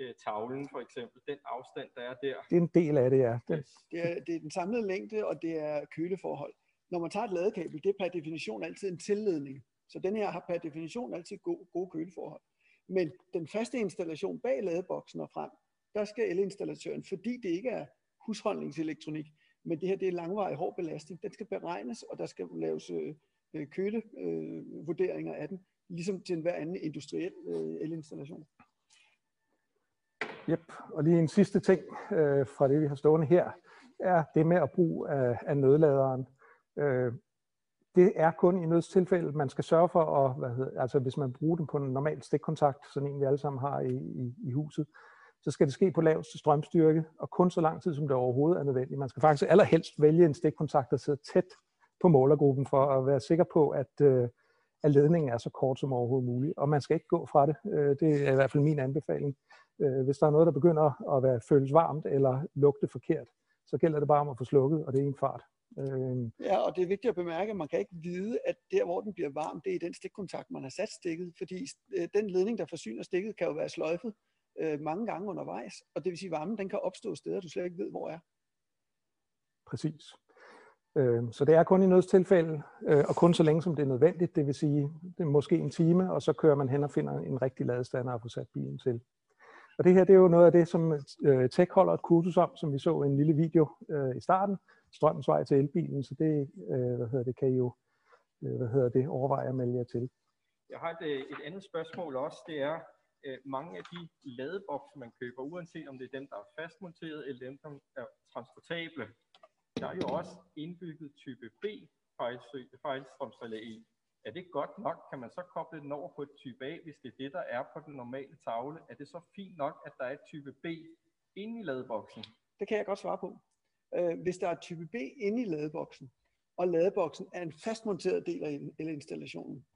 Speaker 5: uh, tavlen for eksempel, den afstand, der er der.
Speaker 4: Det er en del af det, ja.
Speaker 6: Den. Det, er, det er den samlede længde, og det er køleforhold. Når man tager et ladekabel, det er per definition altid en tilledning. Så den her har per definition altid gode, gode køleforhold. Men den faste installation bag ladeboksen og frem, der skal elinstallatøren, fordi det ikke er husholdningselektronik, men det her det er langvarig hård belastning. Den skal beregnes, og der skal laves øh, kølevurderinger øh, af den, ligesom til enhver anden industriel øh, elinstallation.
Speaker 4: Yep. Og lige en sidste ting øh, fra det, vi har stående her, er det med at bruge af, af nødladeren. Øh, det er kun i nødstilfælde, man skal sørge for, at, hvad hedder, altså hvis man bruger den på en normal stikkontakt, sådan en vi alle sammen har i, i, i huset, så skal det ske på laveste strømstyrke, og kun så lang tid, som det overhovedet er nødvendigt. Man skal faktisk allerhelst vælge en stikkontakt, der sidder tæt på målergruppen, for at være sikker på, at, øh, at ledningen er så kort som overhovedet muligt. Og man skal ikke gå fra det. Øh, det er i hvert fald min anbefaling. Øh, hvis der er noget, der begynder at være føles varmt eller lugte forkert, så gælder det bare om at få slukket, og det er en fart.
Speaker 6: Øh, ja, og det er vigtigt at bemærke, at man kan ikke vide, at der, hvor den bliver varm, det er i den stikkontakt, man har sat stikket, fordi øh, den ledning, der forsyner stikket, kan jo være sløjfet øh, mange gange undervejs, og det vil sige, at varmen den kan opstå steder, du slet ikke ved, hvor er.
Speaker 4: Præcis. Øh, så det er kun i nødstilfælde, øh, og kun så længe, som det er nødvendigt, det vil sige, det er måske en time, og så kører man hen og finder en rigtig ladestander og får sat bilen til. Og det her, det er jo noget af det, som øh, Tech holder et kursus om, som vi så i en lille video øh, i starten, strømmens vej til elbilen, så det, øh, hvad hedder det, kan I jo hvad hedder det, overveje at melde jer til.
Speaker 5: Jeg har et, et andet spørgsmål også, det er, øh, mange af de ladebokse, man køber, uanset om det er dem, der er fastmonteret, eller dem, der er transportable, der er jo også indbygget type B fejlstrømsrelæ i. Er det godt nok? Kan man så koble den over på et type A, hvis det er det, der er på den normale tavle? Er det så fint nok, at der er et type B inde i ladeboksen?
Speaker 6: Det kan jeg godt svare på. Øh, hvis der er type B inde i ladeboksen, og ladeboksen er en fastmonteret del af elinstallationen,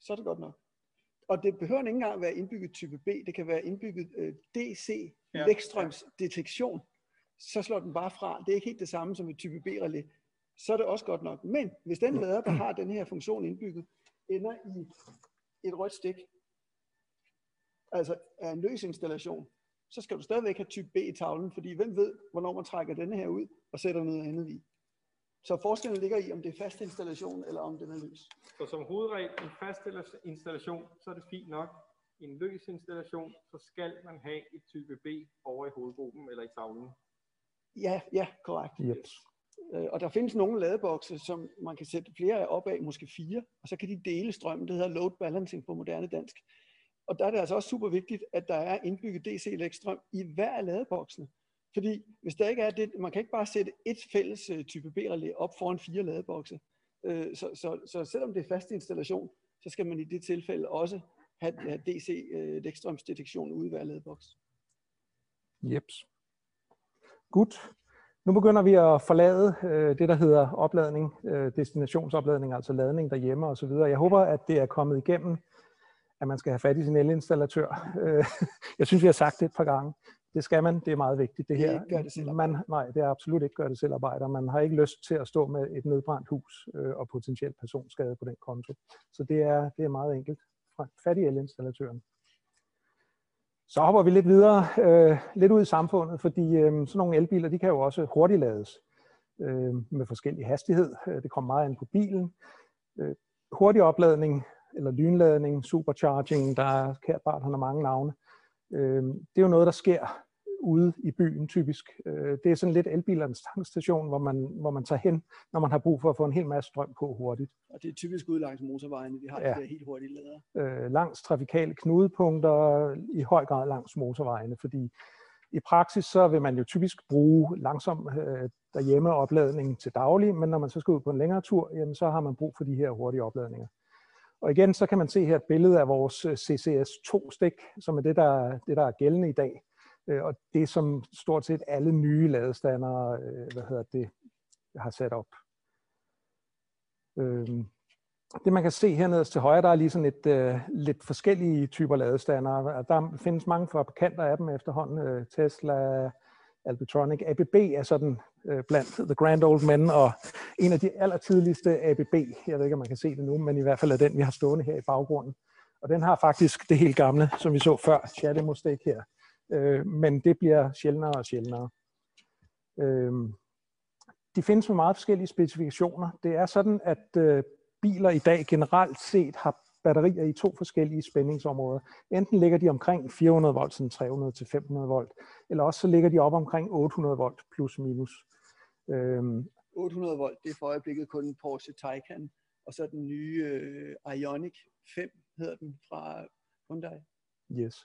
Speaker 6: så er det godt nok. Og det behøver ikke engang være indbygget type B, det kan være indbygget øh, DC, ja. detektion. Så slår den bare fra. Det er ikke helt det samme som et type B-relæ. Så er det også godt nok. Men hvis den lader, der har den her funktion indbygget, ender i et rødt stik, altså er en løs installation, så skal du stadigvæk have type B i tavlen, fordi hvem ved, hvornår man trækker denne her ud og sætter noget andet i. Så forskellen ligger i, om det er fast installation, eller om det er løs.
Speaker 5: Så som hovedregel, en fast installation, så er det fint nok. I en løs installation, så skal man have et type B over i hovedgruppen eller i tavlen.
Speaker 6: Ja, ja, korrekt. Yep. Øh, og der findes nogle ladebokse, som man kan sætte flere op af, måske fire, og så kan de dele strømmen. Det hedder load balancing på moderne dansk. Og der er det altså også super vigtigt, at der er indbygget DC-elektrøm i hver af ladeboksene. Fordi hvis der ikke er det, man kan ikke bare sætte et fælles øh, type B-relæ op foran fire ladebokse. Øh, så, så, så selvom det er fast installation, så skal man i det tilfælde også have, have DC dækstrømsdetektion øh, ude i hver ladeboks.
Speaker 4: Jeps. Godt. Nu begynder vi at forlade øh, det, der hedder opladning, øh, destinationsopladning, altså ladning derhjemme osv. Jeg håber, at det er kommet igennem, at man skal have fat i sin elinstallatør. Øh, jeg synes, vi har sagt det et par gange. Det skal man, det er meget vigtigt. Det,
Speaker 6: det
Speaker 4: her.
Speaker 6: gør det selv
Speaker 4: man, Nej, det er absolut ikke gør det selv arbejder. Man har ikke lyst til at stå med et nedbrændt hus øh, og potentielt personskade på den konto. Så det er, det er meget enkelt. Fat i elinstallatøren. Så hopper vi lidt videre, øh, lidt ud i samfundet, fordi øh, sådan nogle elbiler, de kan jo også hurtigt lades øh, med forskellig hastighed. Øh, det kommer meget an på bilen. Øh, hurtig opladning eller lynladning, supercharging, der er kært han har mange navne. Øh, det er jo noget, der sker ude i byen typisk. Øh, det er sådan lidt elbilernes tankstation, hvor man, hvor man tager hen, når man har brug for at få en hel masse strøm på hurtigt.
Speaker 6: Og det er typisk ude langs motorvejene, vi har ja. de der helt hurtige lader.
Speaker 4: Øh, langs trafikale knudepunkter, i høj grad langs motorvejene, fordi i praksis så vil man jo typisk bruge langsom øh, derhjemme opladning til daglig, men når man så skal ud på en længere tur, jamen, så har man brug for de her hurtige opladninger. Og igen, så kan man se her et billede af vores øh, CCS2-stik, som er det, der, det, der er gældende i dag. Øh, og det som stort set alle nye ladestandere, øh, hvad hedder det, har sat op. Øh, det man kan se hernede til højre, der er lige sådan et øh, lidt forskellige typer ladestandere. Der findes mange fabrikanter af dem efterhånden. Øh, Tesla, Albitronic. ABB er sådan øh, blandt The Grand Old Men, og en af de allertidligste ABB, jeg ved ikke, om man kan se det nu, men i hvert fald er den, vi har stående her i baggrunden. Og den har faktisk det helt gamle, som vi så før, Chatemo-stik her. Uh, men det bliver sjældnere og sjældnere. Uh, de findes med meget forskellige specifikationer. Det er sådan, at uh, biler i dag generelt set har batterier i to forskellige spændingsområder. Enten ligger de omkring 400 volt, sådan 300 til 500 volt, eller også så ligger de op omkring 800 volt plus minus.
Speaker 6: Øhm, 800 volt, det er for øjeblikket kun Porsche Taycan, og så den nye øh, Ioniq 5 hedder den fra Hyundai.
Speaker 4: Yes.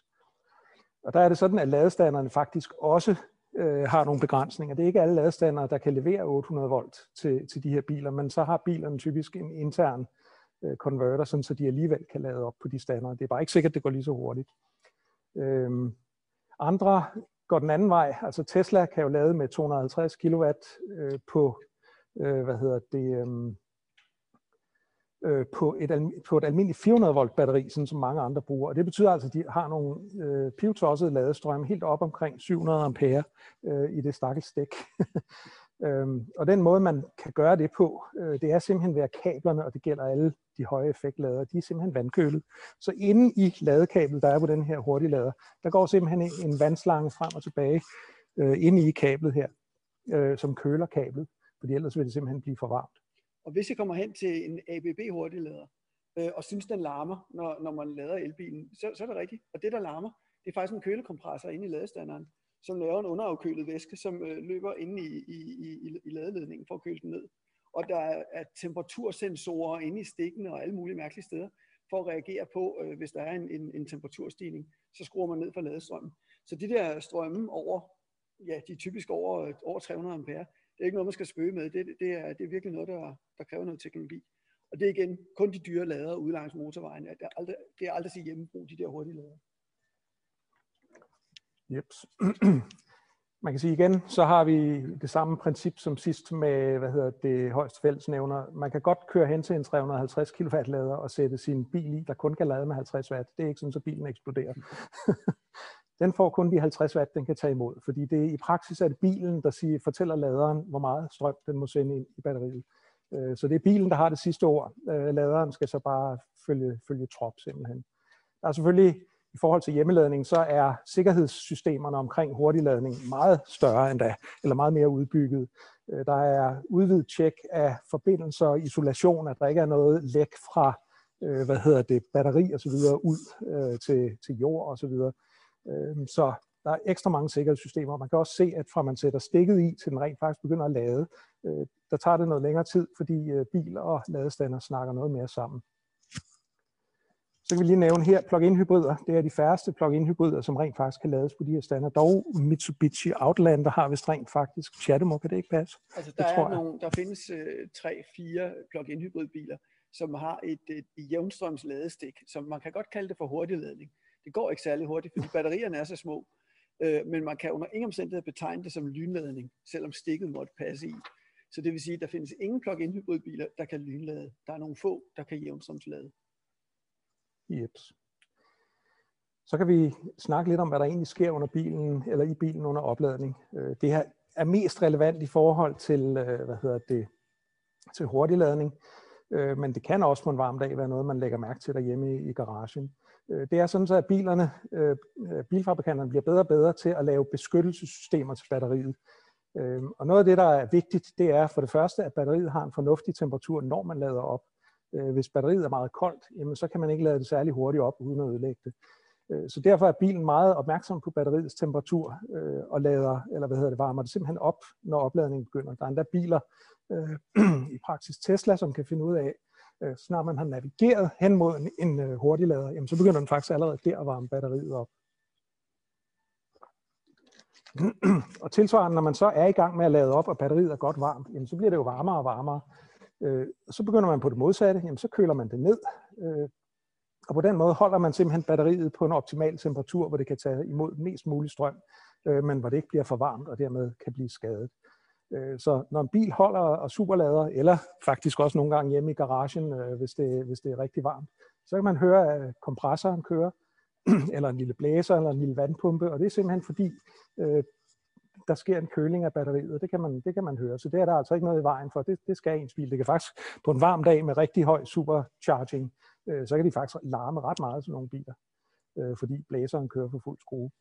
Speaker 4: Og der er det sådan, at ladestanderne faktisk også øh, har nogle begrænsninger. Det er ikke alle ladestandere, der kan levere 800 volt til, til de her biler, men så har bilerne typisk en intern øh, converter, sådan så de alligevel kan lade op på de standere. Det er bare ikke sikkert, at det går lige så hurtigt. Øhm, andre går den anden vej. Altså Tesla kan jo lade med 250 kW øh, på, øh, hvad hedder det, øh, øh, på, et, på et almindeligt 400 volt batteri, sådan som mange andre bruger. Og det betyder altså, at de har nogle øh, pivtossede ladestrøm helt op omkring 700 ampere øh, i det stakkels stik. øhm, og den måde, man kan gøre det på, øh, det er simpelthen ved at kablerne, og det gælder alle de høje effektlader, de er simpelthen vandkølet. Så inde i ladekablet, der er på den her hurtiglader, der går simpelthen en vandslange frem og tilbage øh, inde i kablet her, øh, som køler kablet, fordi ellers vil det simpelthen blive for varmt.
Speaker 6: Og hvis jeg kommer hen til en ABB hurtiglader, øh, og synes, den larmer, når, når man lader elbilen, så, så er det rigtigt. Og det, der larmer, det er faktisk en kølekompressor inde i ladestanderen, som laver en underafkølet væske, som øh, løber inde i, i, i, i ladeledningen for at køle den ned. Og der er, er temperatursensorer inde i stikkene og alle mulige mærkelige steder, for at reagere på, øh, hvis der er en, en, en temperaturstigning, så skruer man ned for ladestrømmen. Så de der strømme over, ja, de er typisk over, øh, over 300 ampere, det er ikke noget, man skal spøge med. Det, det, er, det er virkelig noget, der, der kræver noget teknologi. Og det er igen kun de dyre lader ude langs motorvejen. Det er aldrig, det er aldrig til hjemmebrug, de der hurtige lader.
Speaker 4: Jeps. Man kan sige igen, så har vi det samme princip som sidst med, hvad hedder det, højst fællesnævner. Man kan godt køre hen til en 350 kW lader og sætte sin bil i, der kun kan lade med 50 watt. Det er ikke sådan, så bilen eksploderer. den får kun de 50 watt, den kan tage imod, fordi det i praksis er det bilen, der siger, fortæller laderen, hvor meget strøm den må sende ind i batteriet. Øh, så det er bilen, der har det sidste ord. Øh, laderen skal så bare følge, følge trop simpelthen. Der er selvfølgelig i forhold til hjemmeladning, så er sikkerhedssystemerne omkring hurtigladning meget større end da, eller meget mere udbygget. Øh, der er udvidet tjek af forbindelser og isolation, at der ikke er noget læk fra hvad hedder det, batteri og så videre ud til, til jord og så videre. Så der er ekstra mange sikkerhedssystemer. Man kan også se, at fra man sætter stikket i, til den rent faktisk begynder at lade, der tager det noget længere tid, fordi øh, bil og ladestander snakker noget mere sammen. Så kan vi lige nævne her plug-in hybrider. Det er de færreste plug-in hybrider, som rent faktisk kan lades på de her stander. Dog Mitsubishi Outlander har vist rent faktisk. Chatemo, kan det ikke passe?
Speaker 6: Altså der, er nogle, der findes øh, tre, fire plug-in hybridbiler, som har et, et, et jævnstrøms ladestik, som man kan godt kalde det for hurtigladning. Det går ikke særlig hurtigt, fordi batterierne er så små. Øh, men man kan under ingen omstændighed betegne det som lynladning, selvom stikket måtte passe i. Så det vil sige, at der findes ingen plug-in hybridbiler, der kan lynlade. Der er nogle få, der kan jævnstrømslade.
Speaker 4: Jeps. Så kan vi snakke lidt om, hvad der egentlig sker under bilen, eller i bilen under opladning. Øh, det her er mest relevant i forhold til, øh, hvad hedder det, til hurtigladning, øh, men det kan også på en varm dag være noget, man lægger mærke til derhjemme i garagen. Det er sådan så, at bilerne, bilfabrikanterne bliver bedre og bedre til at lave beskyttelsessystemer til batteriet. Øhm, og noget af det, der er vigtigt, det er for det første, at batteriet har en fornuftig temperatur, når man lader op. Øh, hvis batteriet er meget koldt, jamen, så kan man ikke lade det særlig hurtigt op, uden at ødelægge det. Øh, så derfor er bilen meget opmærksom på batteriets temperatur øh, og lader, eller hvad hedder det, varmer det simpelthen op, når opladningen begynder. Der er endda biler, i praksis Tesla, som kan finde ud af, øh, snart man har navigeret hen mod en, en hurtiglader, jamen så begynder den faktisk allerede der at varme batteriet op. og tilsvarende, når man så er i gang med at lade op, og batteriet er godt varmt, jamen så bliver det jo varmere og varmere. Øh, så begynder man på det modsatte, jamen så køler man det ned. Øh, og på den måde holder man simpelthen batteriet på en optimal temperatur, hvor det kan tage imod mest mulig strøm, øh, men hvor det ikke bliver for varmt og dermed kan blive skadet. Øh, så når en bil holder og superlader, eller faktisk også nogle gange hjemme i garagen, øh, hvis det, hvis det er rigtig varmt, så kan man høre, at kompressoren kører, eller en lille blæser, eller en lille vandpumpe, og det er simpelthen fordi, øh, der sker en køling af batteriet, det kan man, det kan man høre. Så det er der altså ikke noget i vejen for. Det, det skal ens bil. Det kan faktisk på en varm dag med rigtig høj supercharging, øh, så kan de faktisk larme ret meget, sådan nogle biler, øh, fordi blæseren kører for fuld skrue.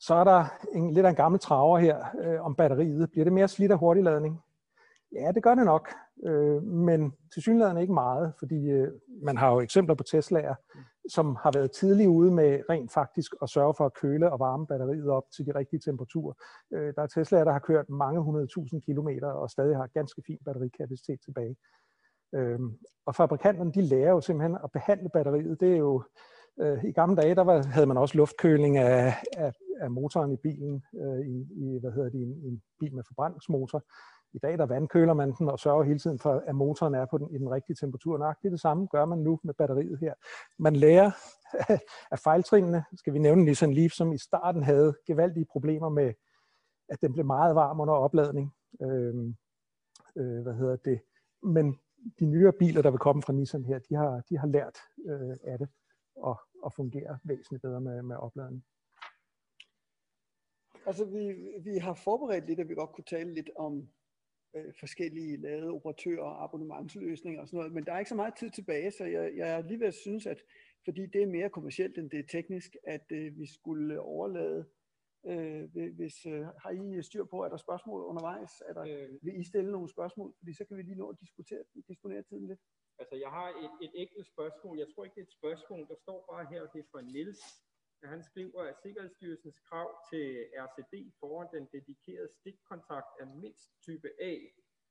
Speaker 4: Så er der en, lidt af en gammel traver her øh, om batteriet. Bliver det mere slidt af hurtigladning? Ja, det gør det nok, øh, men til synligheden ikke meget, fordi øh, man har jo eksempler på Tesla'er, som har været tidligt ude med rent faktisk at sørge for at køle og varme batteriet op til de rigtige temperaturer. Øh, der er Tesla'er, der har kørt mange hundredtusind kilometer og stadig har ganske fin batterikapacitet tilbage. Øh, og fabrikanterne, de lærer jo simpelthen at behandle batteriet. Det er jo øh, i gamle dage, der var, havde man også luftkøling af, af, af motoren i bilen, øh, i, i, hvad hedder det, en, en bil med forbrændingsmotor. I dag der vandkøler man den og sørger hele tiden for, at motoren er på den, i den rigtige temperatur. Nøjagtigt det samme gør man nu med batteriet her. Man lærer af fejltrinene, skal vi nævne Nissan Leaf, som i starten havde gevaldige problemer med, at den blev meget varm under opladning. Øh, øh, hvad hedder det? Men de nyere biler, der vil komme fra Nissan her, de har, de har lært øh, af det og, og fungerer væsentligt bedre med, med opladning.
Speaker 6: Altså, vi, vi har forberedt lidt, at vi godt kunne tale lidt om øh, forskellige lavede operatører og abonnementsløsninger og sådan noget, men der er ikke så meget tid tilbage, så jeg, jeg er lige ved at synes, at fordi det er mere kommercielt, end det er teknisk, at øh, vi skulle overlade Øh, hvis, øh, har I styr på, er der spørgsmål undervejs? Er der, øh, vil I stille nogle spørgsmål? Fordi så kan vi lige nå at diskutere, disponere tiden lidt.
Speaker 5: Altså, jeg har et, et enkelt spørgsmål. Jeg tror ikke, det er et spørgsmål. Der står bare her, det er fra Niels. Han skriver, at Sikkerhedsstyrelsens krav til RCD foran den dedikerede stikkontakt er mindst type A,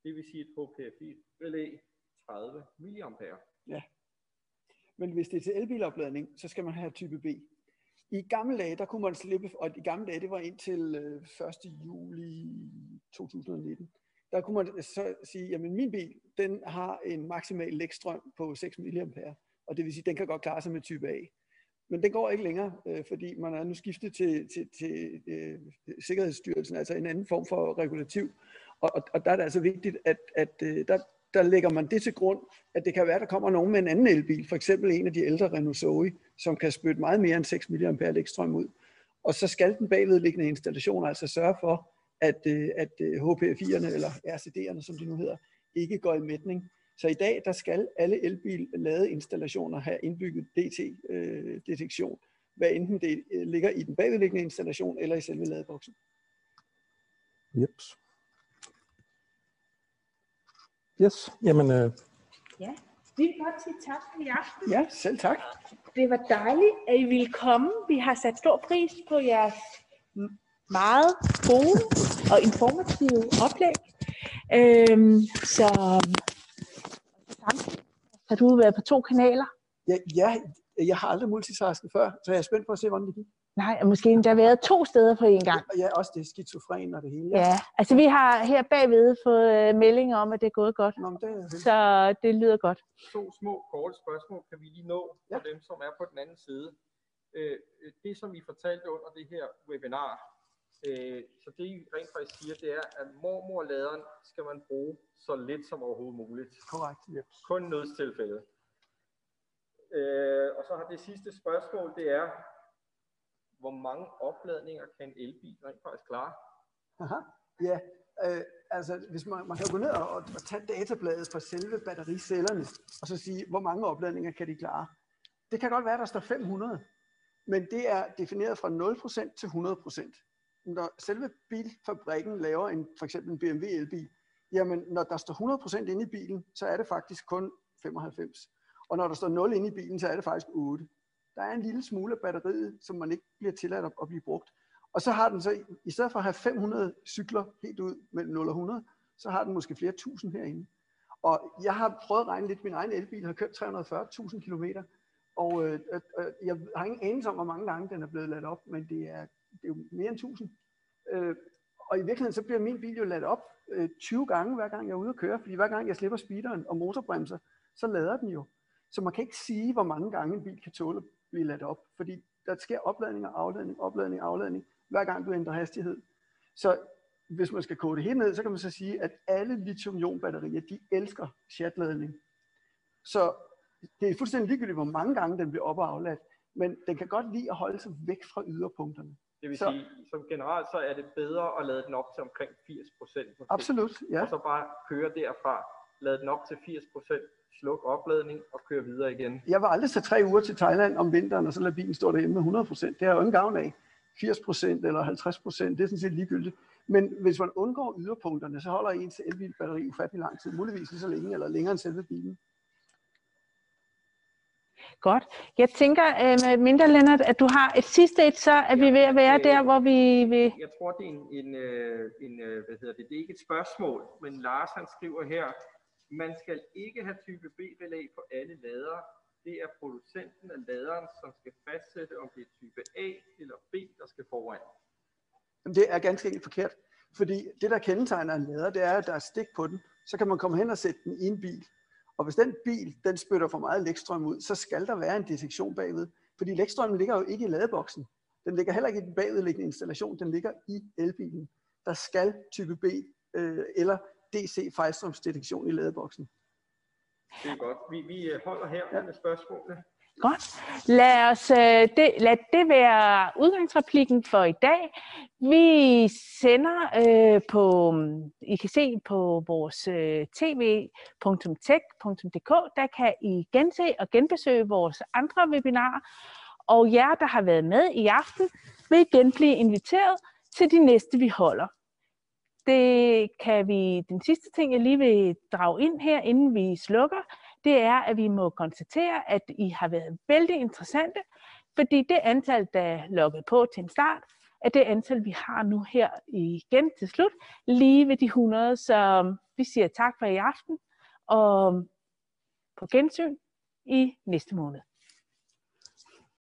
Speaker 5: det vil sige et HPFI-relæ 30 mA.
Speaker 6: Ja, men hvis det er til elbilopladning, så skal man have type B. I gamle dage, der kunne man slippe, og i gamle dage, det var indtil øh, 1. Juli 2019, der kunne man så sige, at min bil, den har en maksimal lægstrøm på 6 mA, og det vil sige, den kan godt klare sig med type A. Men den går ikke længere, øh, fordi man er nu skiftet til, til, til øh, Sikkerhedsstyrelsen, altså en anden form for regulativ. Og, og, og der er det altså vigtigt, at, at øh, der, der lægger man det til grund, at det kan være, at der kommer nogen med en anden elbil, for eksempel en af de ældre Renault Zoe, som kan spytte meget mere end 6 mA lægstrøm ud. Og så skal den bagvedliggende installation altså sørge for, at, øh, at HPFI'erne, øh, eller RCD'erne, som de nu hedder, ikke går i mætning. Så i dag, der skal alle elbil installationer have indbygget DT-detektion, øh, hvad enten det ligger i den bagvedliggende installation eller i selve ladeboksen.
Speaker 4: Yep. Yes, jamen... Øh...
Speaker 1: Ja, vi vil godt sige tak for i aften.
Speaker 6: Ja, selv tak.
Speaker 1: Det var dejligt, at I ville komme. Vi har sat stor pris på jeres meget gode og informative oplæg. Øhm, så har du været på to kanaler?
Speaker 6: Ja, ja, jeg har aldrig multitasket før, så jeg er spændt på at se, hvordan det gik.
Speaker 1: Nej, måske endda været to steder på en gang.
Speaker 6: Ja, også det skizofren og det hele.
Speaker 1: Ja, ja altså vi har her bagved fået uh, meldinger om, at det er gået godt.
Speaker 6: Nå, det er
Speaker 1: så det lyder godt.
Speaker 5: To små korte spørgsmål kan vi lige nå ja. for dem, som er på den anden side. Øh, det, som vi fortalte under det her webinar, øh, så det I rent faktisk siger, det er, at mormorladeren skal man bruge så lidt som overhovedet muligt.
Speaker 6: Korrekt, ja.
Speaker 5: Kun nødstilfælde. Øh, og så har det sidste spørgsmål, det er, hvor mange opladninger kan en elbil rent faktisk klare?
Speaker 6: Aha. Ja, øh, altså hvis man, man kan gå ned og, og tage databladet fra selve battericellerne, og så sige, hvor mange opladninger kan de klare. Det kan godt være, der står 500, men det er defineret fra 0% til 100%. Når selve bilfabrikken laver en, for eksempel en BMW elbil, jamen når der står 100% inde i bilen, så er det faktisk kun 95. Og når der står 0 inde i bilen, så er det faktisk 8 der er en lille smule af batteriet, som man ikke bliver tilladt at, at blive brugt. Og så har den så, i stedet for at have 500 cykler helt ud mellem 0 og 100, så har den måske flere tusind herinde. Og jeg har prøvet at regne lidt, min egen elbil har kørt 340.000 km, og øh, øh, øh, jeg har ingen anelse om, hvor mange gange den er blevet ladt op, men det er, det er jo mere end 1000. Øh, og i virkeligheden så bliver min bil jo ladt op øh, 20 gange, hver gang jeg er ude at køre, fordi hver gang jeg slipper speederen og motorbremser, så lader den jo. Så man kan ikke sige, hvor mange gange en bil kan tåle blive ladt op, fordi der sker opladning og afladning, opladning og afladning, hver gang du ændrer hastighed. Så hvis man skal kode det helt ned, så kan man så sige, at alle lithium-ion-batterier, de elsker chatladning. Så det er fuldstændig ligegyldigt, hvor mange gange den bliver op og afladt, men den kan godt lide at holde sig væk fra yderpunkterne.
Speaker 5: Det vil så, sige, som generelt så er det bedre at lade den op til omkring 80 procent.
Speaker 6: Absolut, ja.
Speaker 5: Og så bare køre derfra, lade den op til 80 procent, sluk opladning og køre videre igen.
Speaker 6: Jeg var aldrig så tre uger til Thailand om vinteren, og så lade bilen stå derhjemme med 100 procent. Det har jeg jo ingen gavn af. 80 procent eller 50 procent, det er sådan set ligegyldigt. Men hvis man undgår yderpunkterne, så holder ens elbilbatteri ufattelig lang tid. Muligvis lige så længe eller længere end selve bilen.
Speaker 1: Godt. Jeg tænker, øh, mindre Lennart, at du har et sidste et, så er ja, vi ved at være øh, der, hvor vi vil...
Speaker 5: Jeg tror, det er en, en, øh, en, øh, hvad hedder det, det er ikke et spørgsmål, men Lars han skriver her, man skal ikke have type B-belæg på alle lader. det er producenten af laderen, som skal fastsætte, om det er type A eller B, der skal foran.
Speaker 6: Jamen, det er ganske enkelt forkert. Fordi det, der kendetegner en lader, det er, at der er stik på den. Så kan man komme hen og sætte den i en bil. Og hvis den bil, den spytter for meget lækstrøm ud, så skal der være en detektion bagved. Fordi lækstrømmen ligger jo ikke i ladeboksen. Den ligger heller ikke i den bagvedliggende installation. Den ligger i elbilen. Der skal type B øh, eller DC fejlstrømsdetektion i ladeboksen.
Speaker 5: Det er godt. Vi, vi øh, holder her ja. med spørgsmålene.
Speaker 1: Godt. Lad, os, øh, det, lad det være udgangsreplikken for i dag. Vi sender øh, på, I kan se på vores øh, tv.tech.dk, der kan I gense og genbesøge vores andre webinarer. Og jer, der har været med i aften, vil igen blive inviteret til de næste, vi holder. Det kan vi, den sidste ting, jeg lige vil drage ind her, inden vi slukker, det er, at vi må konstatere, at I har været vældig interessante, fordi det antal, der er logget på til en start, er det antal, vi har nu her igen til slut, lige ved de 100. Så um, vi siger tak for i aften, og um, på gensyn i næste måned.